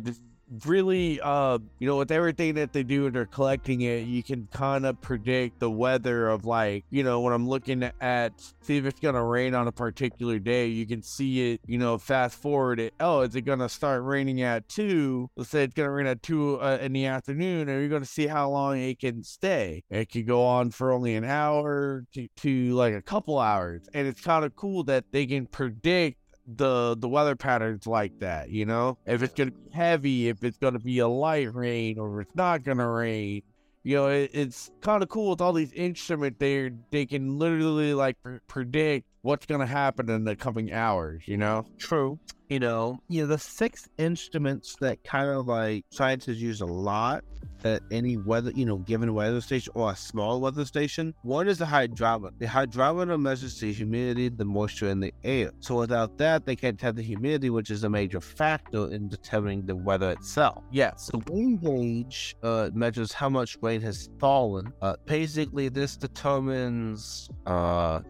really uh you know with everything that they do and they're collecting it you can kind of predict the weather of like you know when i'm looking at see if it's gonna rain on a particular day you can see it you know fast forward it oh is it gonna start raining at two? Let's say it's gonna rain at two uh, in the afternoon and you're gonna see how long it can stay? It could go on for only an hour to, to like a couple hours and it's kind of cool that they can predict the the weather patterns like that, you know? If it's gonna be heavy, if it's gonna be a light rain, or it's not gonna rain. You know, it, it's kind of cool with all these instruments. They they can literally like pr- predict what's gonna happen in the coming hours. You know? True you know, you know, the six instruments that kind of like scientists use a lot at any weather, you know, given weather station or a small weather station. One is the hygrometer. The hygrometer measures the humidity, the moisture in the air. So without that, they can't have the humidity, which is a major factor in determining the weather itself. Yeah. So rain gauge uh, measures how much rain has fallen. Uh, basically, this determines uh,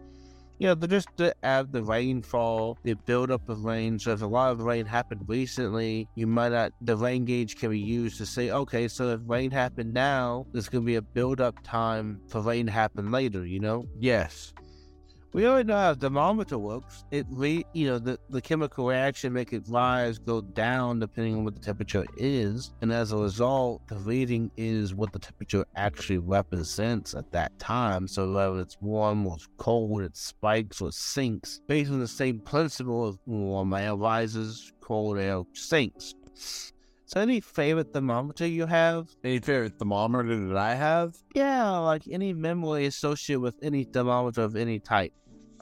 know, they're just add the rainfall, the buildup of rain. So if a lot of rain happened recently, you might not, the rain gauge can be used to say, okay, so if rain happened now, there's going to be a buildup time for rain to happen later, you know? Yes. We already know how the thermometer works. It re, you know, the, the chemical reaction make it rise, go down depending on what the temperature is, and as a result, the reading is what the temperature actually represents at that time. So whether it's warm or cold, it spikes or sinks based on the same principle of warm air rises, cold air sinks. So, any favorite thermometer you have? Any favorite thermometer that I have? Yeah, like any memory associated with any thermometer of any type.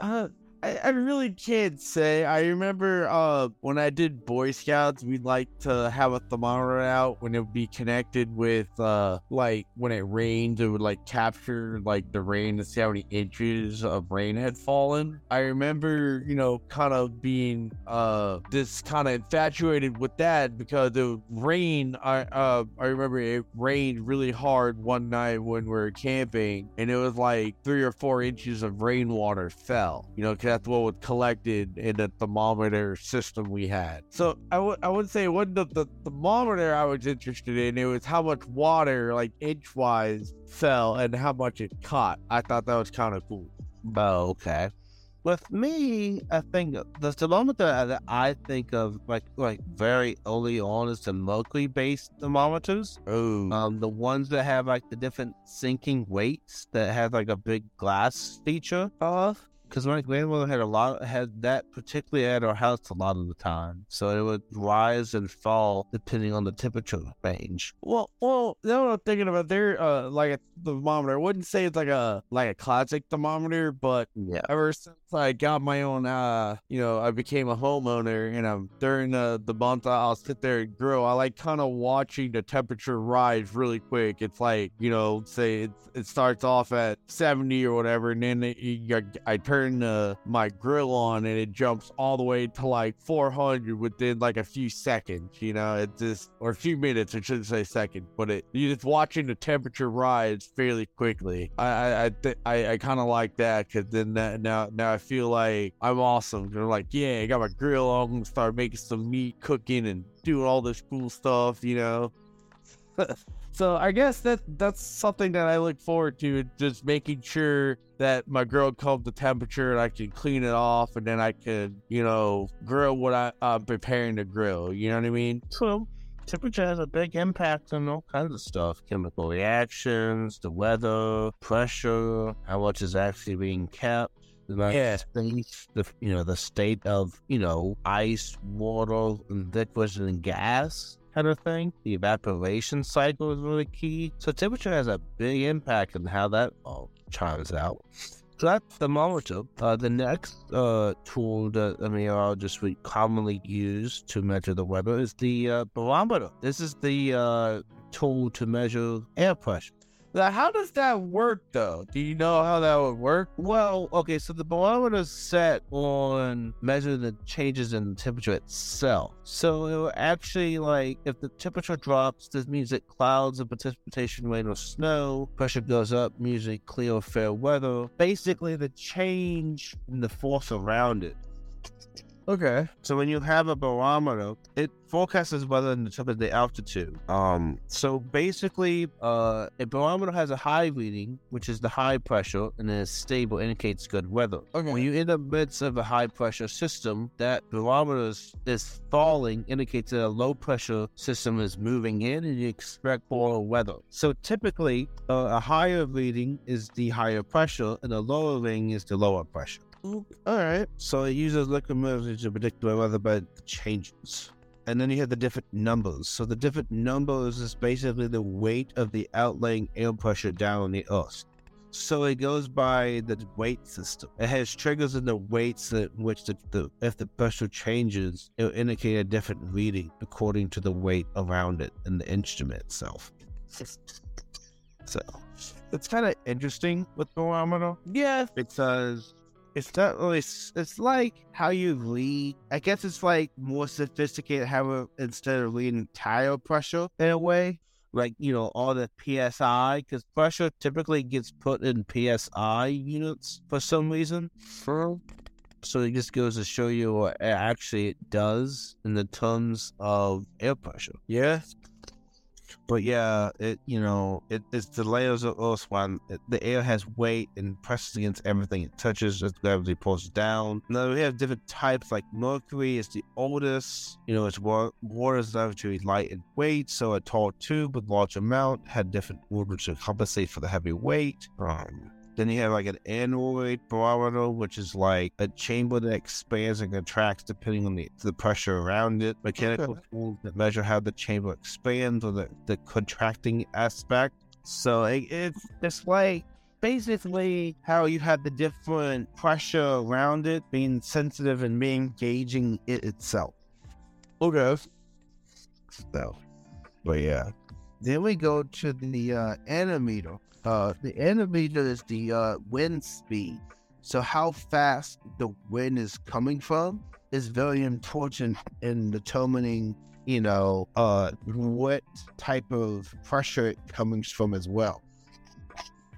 Uh, I, I really can't say. I remember uh when I did Boy Scouts, we'd like to have a thermometer out when it would be connected with uh like when it rained, it would like capture like the rain to see how many inches of rain had fallen. I remember, you know, kind of being uh this kind of infatuated with that because the rain. I uh I remember it rained really hard one night when we were camping, and it was like three or four inches of rainwater fell. You know, 'cause that's what was collected in the thermometer system we had. So I would I would say it wasn't the, the thermometer I was interested in. It was how much water, like inch wise, fell and how much it caught. I thought that was kind of cool. Oh, okay. With me, I think the thermometer that I think of like like very early on is the mercury based thermometers. Oh, Um, the ones that have like the different sinking weights that have like a big glass feature. uh, Because my grandmother had a lot had that particularly at our house a lot of the time, so it would rise and fall depending on the temperature range. Well, well, now what I'm thinking about there, uh, like a thermometer. I wouldn't say it's like a like a classic thermometer, but Yeah. ever since I got my own, uh, you know, I became a homeowner, and um, during the the month I'll sit there and grill. I like kind of watching the temperature rise really quick. It's like you know, say it it starts off at 70 or whatever, and then it, you, I turn uh, my grill on, and it jumps all the way to like 400 within like a few seconds. You know, it just or a few minutes. I shouldn't say seconds, but it you just watching the temperature rise fairly quickly. I I I, th- I, I kind of like that because then that, now now I feel like I'm awesome. They're like, yeah, I got my grill on, I'm gonna start making some meat, cooking, and doing all this cool stuff. You know. so I guess that that's something that I look forward to, just making sure that my grill comes to temperature and I can clean it off, and then I can, you know, grill what I, I'm preparing to grill. You know what I mean? So, temperature has a big impact on all kinds of stuff chemical reactions, the weather, pressure, how much is actually being kept. The Yeah. space, the you know the state of you know ice, water, and liquids and gas kind of thing. The evaporation cycle is really key. So temperature has a big impact on how that all chimes out. So that's thermometer. Uh, the next uh, tool that a meteorologist would commonly use to measure the weather is the uh, barometer. This is the uh, tool to measure air pressure. Now, how does that work, though? Do you know how that would work? Well, okay, so the barometer is set on measuring the changes in the temperature itself. So it will actually, like, if the temperature drops, this means that clouds of precipitation, rain, or snow, pressure goes up, usually clear or fair weather. Basically, the change in the force around it. Okay. So when you have a barometer, it forecasts weather in the terms of the altitude. Um, so basically, uh, a barometer has a high reading, which is the high pressure, and then it's stable, indicates good weather. Okay. When you're in the midst of a high pressure system, that barometer is, is falling, indicates that a low pressure system is moving in, and you expect poorer weather. So typically, uh, a higher reading is the higher pressure, and a lower reading is the lower pressure. All right. So it uses liquid mirrors to predict the weather by the changes. And then you have the different numbers. So the different numbers is basically the weight of the outlying air pressure down on the earth. So it goes by the weight system. It has triggers in the weights that which the, the if the pressure changes, it will indicate a different reading according to the weight around it and the instrument itself. So it's kind of interesting with barometer Yeah. because it's not really it's like how you read i guess it's like more sophisticated how it- instead of reading tire pressure in a way like you know all the psi because pressure typically gets put in psi units for some reason. So it just goes to show you what actually it does in the terms of air pressure. Yeah. But yeah, it you know it, it's the layers of Earth one. The air has weight and presses against everything it touches as gravity pulls it down. Now we have different types like Mercury is the oldest. You know, it's wa- water is actually light in weight, so a tall tube with large amount had different movements to compensate for the heavy weight. Um, then you have like an aneroid barometer, which is like a chamber that expands and contracts depending on the, the pressure around it. Mechanical tools that measure how the chamber expands or the, the contracting aspect. So it, it's it's like basically how you have the different pressure around it being sensitive and being gauging it itself. Okay. So, but yeah. Then we go to the uh, anemometer. Uh, the anemometer is the uh, wind speed. So how fast the wind is coming from is very important in determining, you know, uh, what type of pressure it comes from as well.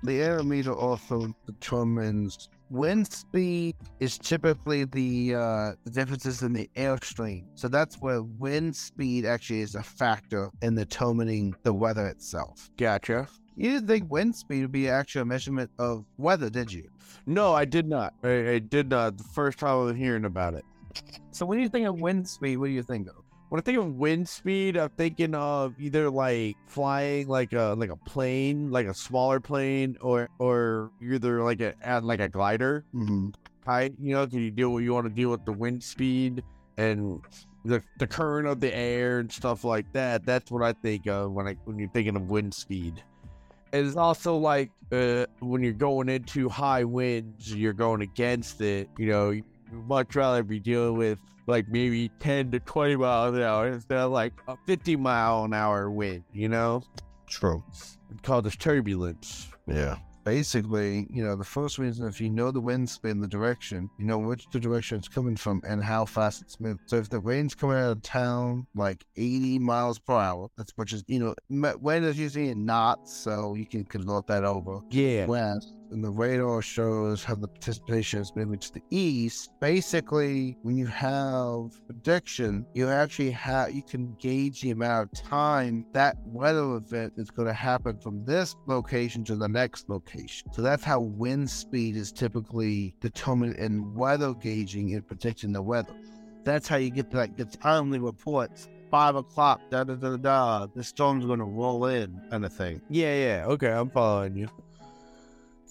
The anemometer also determines wind speed is typically the uh, differences in the airstream. So that's where wind speed actually is a factor in determining the weather itself. Gotcha. You didn't think wind speed would be actually a measurement of weather, did you? No, I did not. I, I did not. The first time I was hearing about it. So when you think of wind speed, what do you think of? When I think of wind speed, I'm thinking of either like flying like a like a plane, like a smaller plane, or or either like a like a glider. Mm-hmm. Right? You know, can you deal with you want to deal with the wind speed and the the current of the air and stuff like that. That's what I think of when I when you're thinking of wind speed. It's also like uh, when you're going into high winds, you're going against it. You know, you much rather be dealing with like maybe 10 to 20 miles an hour instead of like a 50 mile an hour wind, you know? True. It's called this turbulence. Yeah. Basically, you know, the first reason if you know the wind speed and the direction, you know which the direction it's coming from and how fast it's moving. So if the wind's coming out of town like 80 miles per hour, that's which is, you know, wind is usually in knots, so you can convert that over. Yeah. West and the radar shows how the precipitation is moving to the east. Basically, when you have prediction, you actually have you can gauge the amount of time that weather event is going to happen from this location to the next location. So that's how wind speed is typically determined in weather gauging and predicting the weather. That's how you get like the timely reports five o'clock, da da da da, the storm's gonna roll in, kind of thing. Yeah, yeah. Okay, I'm following you.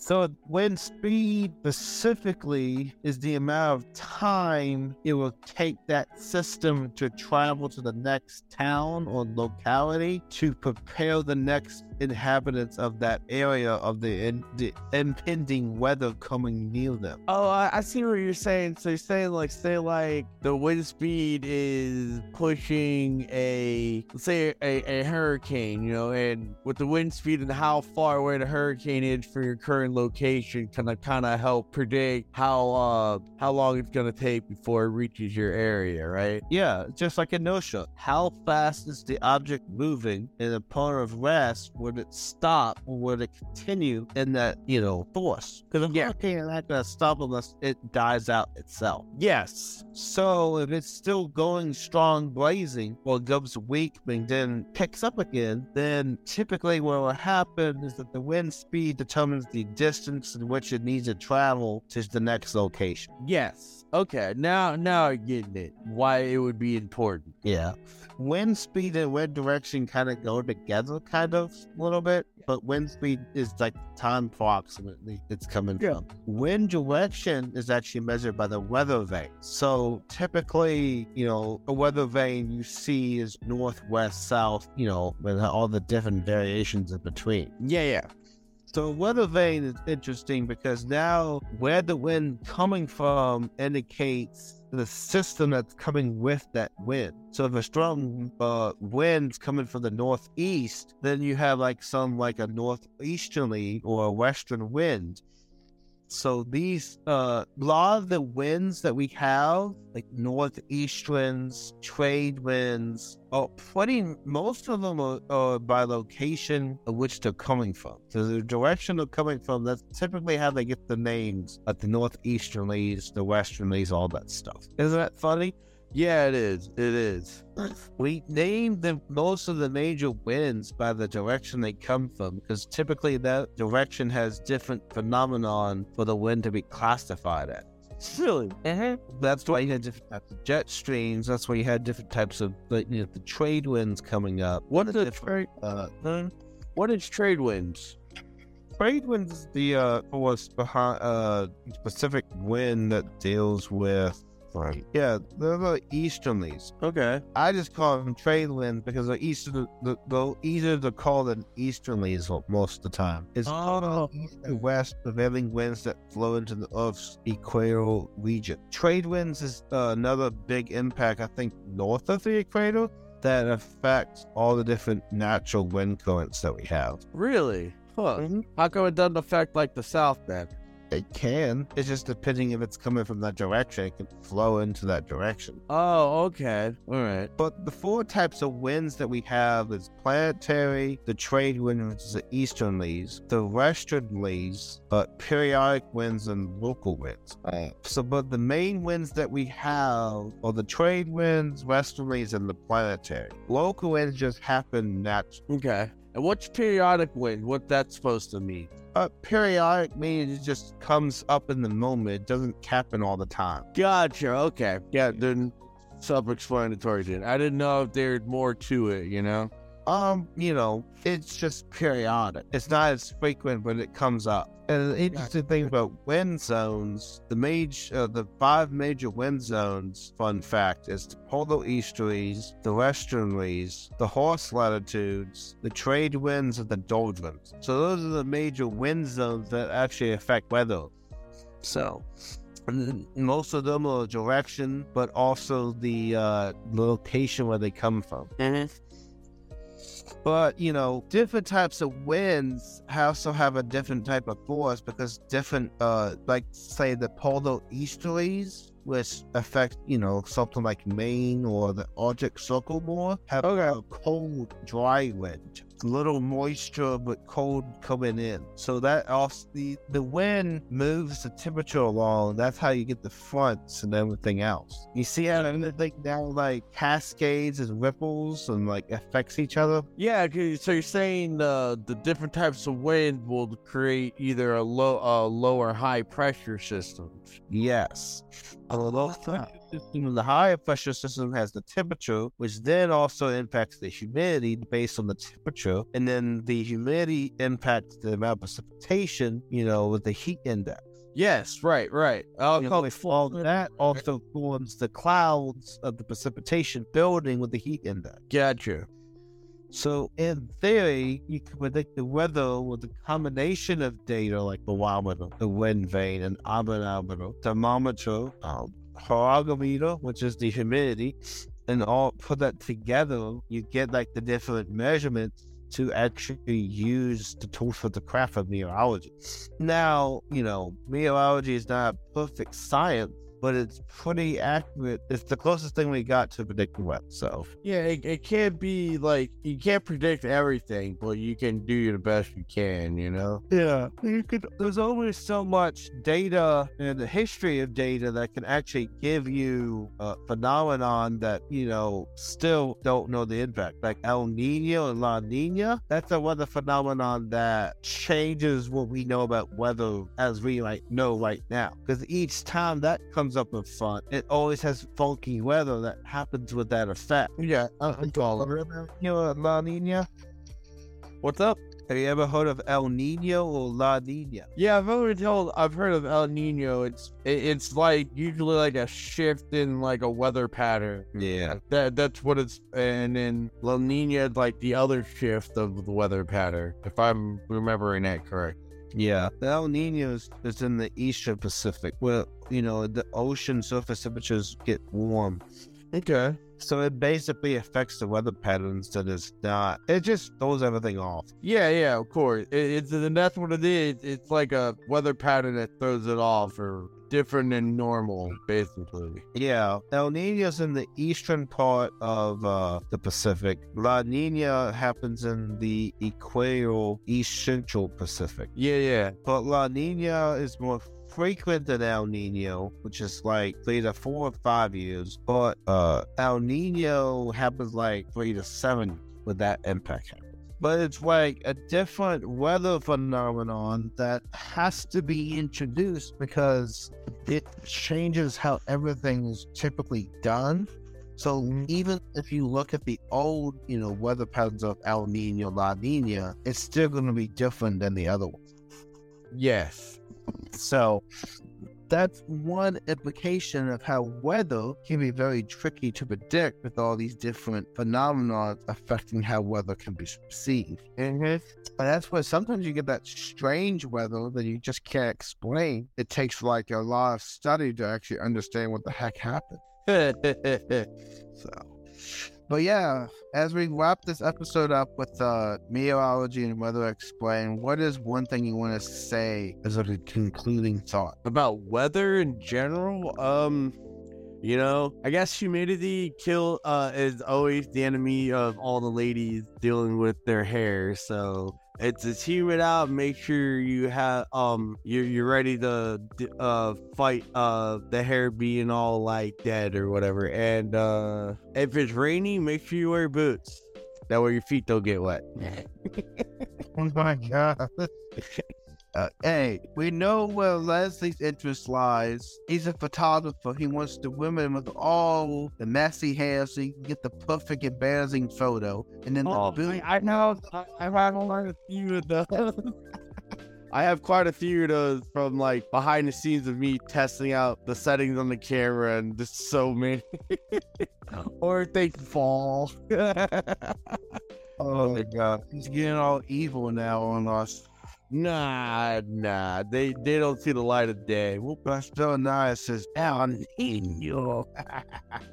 So wind speed specifically is the amount of time it will take that system to travel to the next town or locality to prepare the next inhabitants of that area of the, in, the impending weather coming near them. Oh, I, I see what you're saying. So you're saying like, say like the wind speed is pushing a, let's say a, a hurricane, you know, and with the wind speed and how far away the hurricane is from your current location, can I kind of help predict how uh how long it's gonna take before it reaches your area, right? Yeah, just like inertia. How fast is the object moving in a point of rest? Would it stop or would it continue in that, you know, force? Because a Yeah. hurricane is not going to stop unless it dies out itself. Yes. So if it's still going strong blazing or goes weak and then picks up again, then typically what will happen is that the wind speed determines the distance in which it needs to travel to the next location. Yes. Okay. Now now I'm getting it. Why it would be important. Yeah. Wind speed and wind direction kind of go together, kind of a little bit, but wind speed is like time approximately it's coming Yeah. from. Wind direction is actually measured by the weather vane. So typically, you know, a weather vane you see is northwest, south, you know, with all the different variations in between. Yeah, yeah. So weather vane is interesting because now where the wind coming from indicates the system that's coming with that wind. So if a strong uh, wind's coming from the northeast, then you have like some like a northeasterly or a western wind. So these uh, a lot of the winds that we have, like northeast winds, trade winds, oh, pretty most of them are, are by location of which they're coming from. So the direction they're coming from, that's typically how they get the names, like the northeasterlies, the westerlies, all that stuff. Isn't that funny? Yeah, it is. It is. We name the most of the major winds by the direction they come from because typically that direction has different phenomenon for the wind to be classified as. Really? Mm-hmm. That's why you had different types of jet streams. That's why you had different types of the, you know, the trade winds coming up. What is trade? Uh, hmm? What is trade winds? trade winds is the uh, force behind uh, specific wind that deals with. Right. Yeah, they're the easterlies. Okay. I just call them trade winds because they're eastern. The, the easier to call than easterlies most of the time. It's Oh. east and west prevailing winds that flow into the Earth's equatorial region. Trade winds is uh, another big impact, I think, north of the equator that affects all the different natural wind currents that we have. Really? Huh. Mm-hmm. How come it doesn't affect like the South then? It can. It's just depending if it's coming from that direction, it can flow into that direction. Oh, okay. All right. But the four types of winds that we have is planetary, the trade wind, which is the easterlies, the westerlies, but periodic winds and local winds. So, but the main winds that we have are the trade winds, westerlies, and the planetary. Local winds just happen naturally. Okay. And what's periodic wind? What that's supposed to mean? Uh, periodic means it just comes up in the moment. It doesn't happen all the time. Gotcha. Okay. Yeah. Then self-explanatory. Then I didn't know if there's more to it. You know. Um, you know, it's just periodic. It's not as frequent, but it comes up. And the interesting thing about wind zones, the major, uh, the five major wind zones. Fun fact is the polar easterlies, the westerlies, the horse latitudes, the trade winds, and the doldrums. So those are the major wind zones that actually affect weather. So. Most of them are direction, but also the uh, location where they come from. But you know, different types of winds also have a different type of force because different, uh, like say the polar easterlies, which affect you know something like Maine or the Arctic Circle more, have a cold, dry wind. Little moisture but cold coming in. So that also the the wind moves the temperature along. That's how you get the fronts and everything else. You see how everything now like cascades and ripples and like affects each other. Yeah. So you're saying uh, the different types of wind will create either a low, uh, low or high pressure systems. Yes. A low pressure system, the higher pressure system has the temperature, which then also impacts the humidity based on the temperature. And then the humidity impacts the amount of precipitation, you know, with the heat index. Yes. Right. Right. I'll You call know, it all that also forms the clouds of the precipitation building with the heat index. Gotcha. So, in theory, you can predict the weather with a combination of data like the barometer, the wind vane, and anemometer, thermometer, um, hygrometer, which is the humidity, and all put that together, you get like the different measurements to actually use the tools for the craft of meteorology. Now, you know, meteorology is not a perfect science, but it's pretty accurate. It's the closest thing we got to predicting weather. So, Yeah, it, it can't be like you can't predict everything, but you can do the best you can, you know. Yeah, you could. There's always so much data and the history of data that can actually give you a phenomenon that you know still don't know the impact, like El Nino and La Nina. That's a weather phenomenon that changes what we know about weather as we like know right now. Because each time that comes up in front, it always has funky weather that happens with that effect. Yeah, I- calling. Remember you know, La Nina? What's up? Have you ever heard of El Nino or La Nina? Yeah, I've already told. I've heard of El Nino. It's it, it's like usually like a shift in like a weather pattern. Yeah. That that's what it's. And then La Nina is like the other shift of the weather pattern. If I'm remembering that correct. Yeah, the El Nino is, is in the eastern Pacific, where you know the ocean surface temperatures get warm. Okay. So it basically affects the weather patterns that it's not. It just throws everything off. Yeah, yeah, of course. It, it's and that's what it is. It's like a weather pattern that throws it off, or different than normal, basically. Yeah, El Nino's in the eastern part of uh, the Pacific. La Nina happens in the equatorial east central Pacific. Yeah, yeah. But La Nina is more frequent than El Nino, which is like three to four or five years. But uh, El Nino happens like three to seven with that impact happen. But it's like a different weather phenomenon that has to be introduced because it changes how everything's typically done. So even if you look at the old, you know, weather patterns of El Nino, La Nina, it's still going to be different than the other ones. Yes. So that's one implication of how weather can be very tricky to predict with all these different phenomena affecting how weather can be perceived. Mm-hmm. And that's why sometimes you get that strange weather that you just can't explain. It takes like a lot of study to actually understand what the heck happened. so but yeah, as we wrap this episode up with uh, meteorology and weather explained, what is one thing you want to say as a concluding thought about weather in general? Um, you know, I guess humidity kill uh, is always the enemy of all the ladies dealing with their hair. So it's it's humid out. Make sure you have um you're you're ready to uh fight uh the hair being all like dead or whatever. And uh if it's rainy, make sure you wear boots. That way your feet don't get wet. oh my god. Uh, hey, we know where Leslie's interest lies. He's a photographer. He wants the women with all the messy hair so you can get the perfect embarrassing photo. And then oh, the I, I know. I, I've had a few of those. I have quite a few of those from like behind the scenes of me testing out the settings on the camera and just so many. or they fall. oh my god. He's getting all evil now on us. Nah, nah, they they don't see the light of day. Well, Pastor Naya says, El Nino.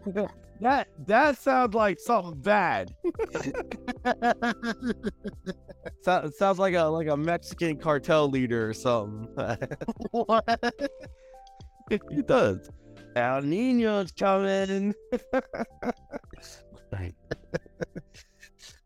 that that sounds like something bad. so, sounds like a like a Mexican cartel leader or something. what? it does. El Nino's coming.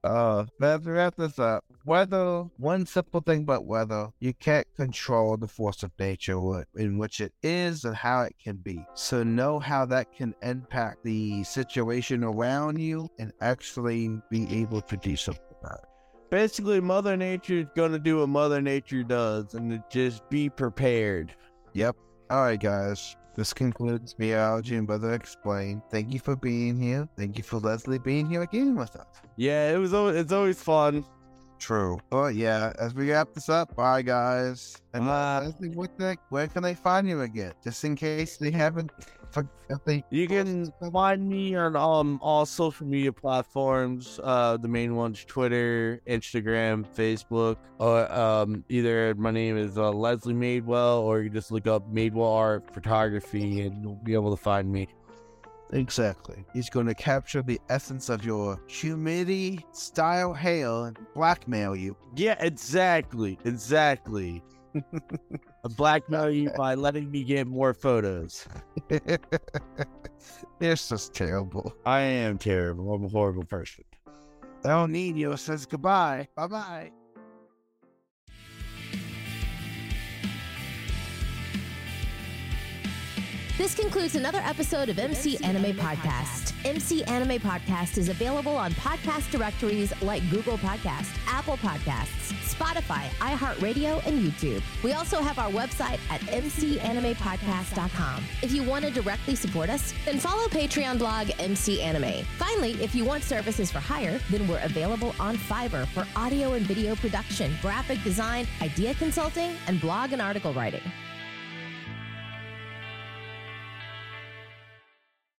Uh, let's wrap this up weather, one simple thing about weather, you can't control the force of nature in which it is and how it can be. So know how that can impact the situation around you and actually be able to do something about it. Basically, Mother Nature is going to do what Mother Nature does and just be prepared. Yep. All right, guys. This concludes Meteorology and Weather Explained. Thank you for being here. Thank you for Leslie being here again with us. Yeah, it was. It's always fun. True. But yeah, as we wrap this up, bye guys. And uh, what the, where can they find you again? Just in case they haven't. You can find me on um all social media platforms. Uh, the main ones: Twitter, Instagram, Facebook. Or um, either my name is uh, Leslie Madewell, or you just look up Madewell Art Photography, and you'll be able to find me. Exactly. He's going to capture the essence of your humidity style hair and blackmail you. Yeah, exactly. Exactly. blackmail you by letting me get more photos. this is terrible. I am terrible. I'm a horrible person. El Nino says goodbye. Bye bye. This concludes another episode of MC Anime Podcast. MC Anime Podcast is available on podcast directories like Google Podcast, Apple Podcasts, Spotify, iHeartRadio, and YouTube. We also have our website at mcanimepodcast.com. If you want to directly support us, then follow Patreon blog MC Anime. Finally, if you want services for hire, then we're available on Fiverr for audio and video production, graphic design, idea consulting, and blog and article writing.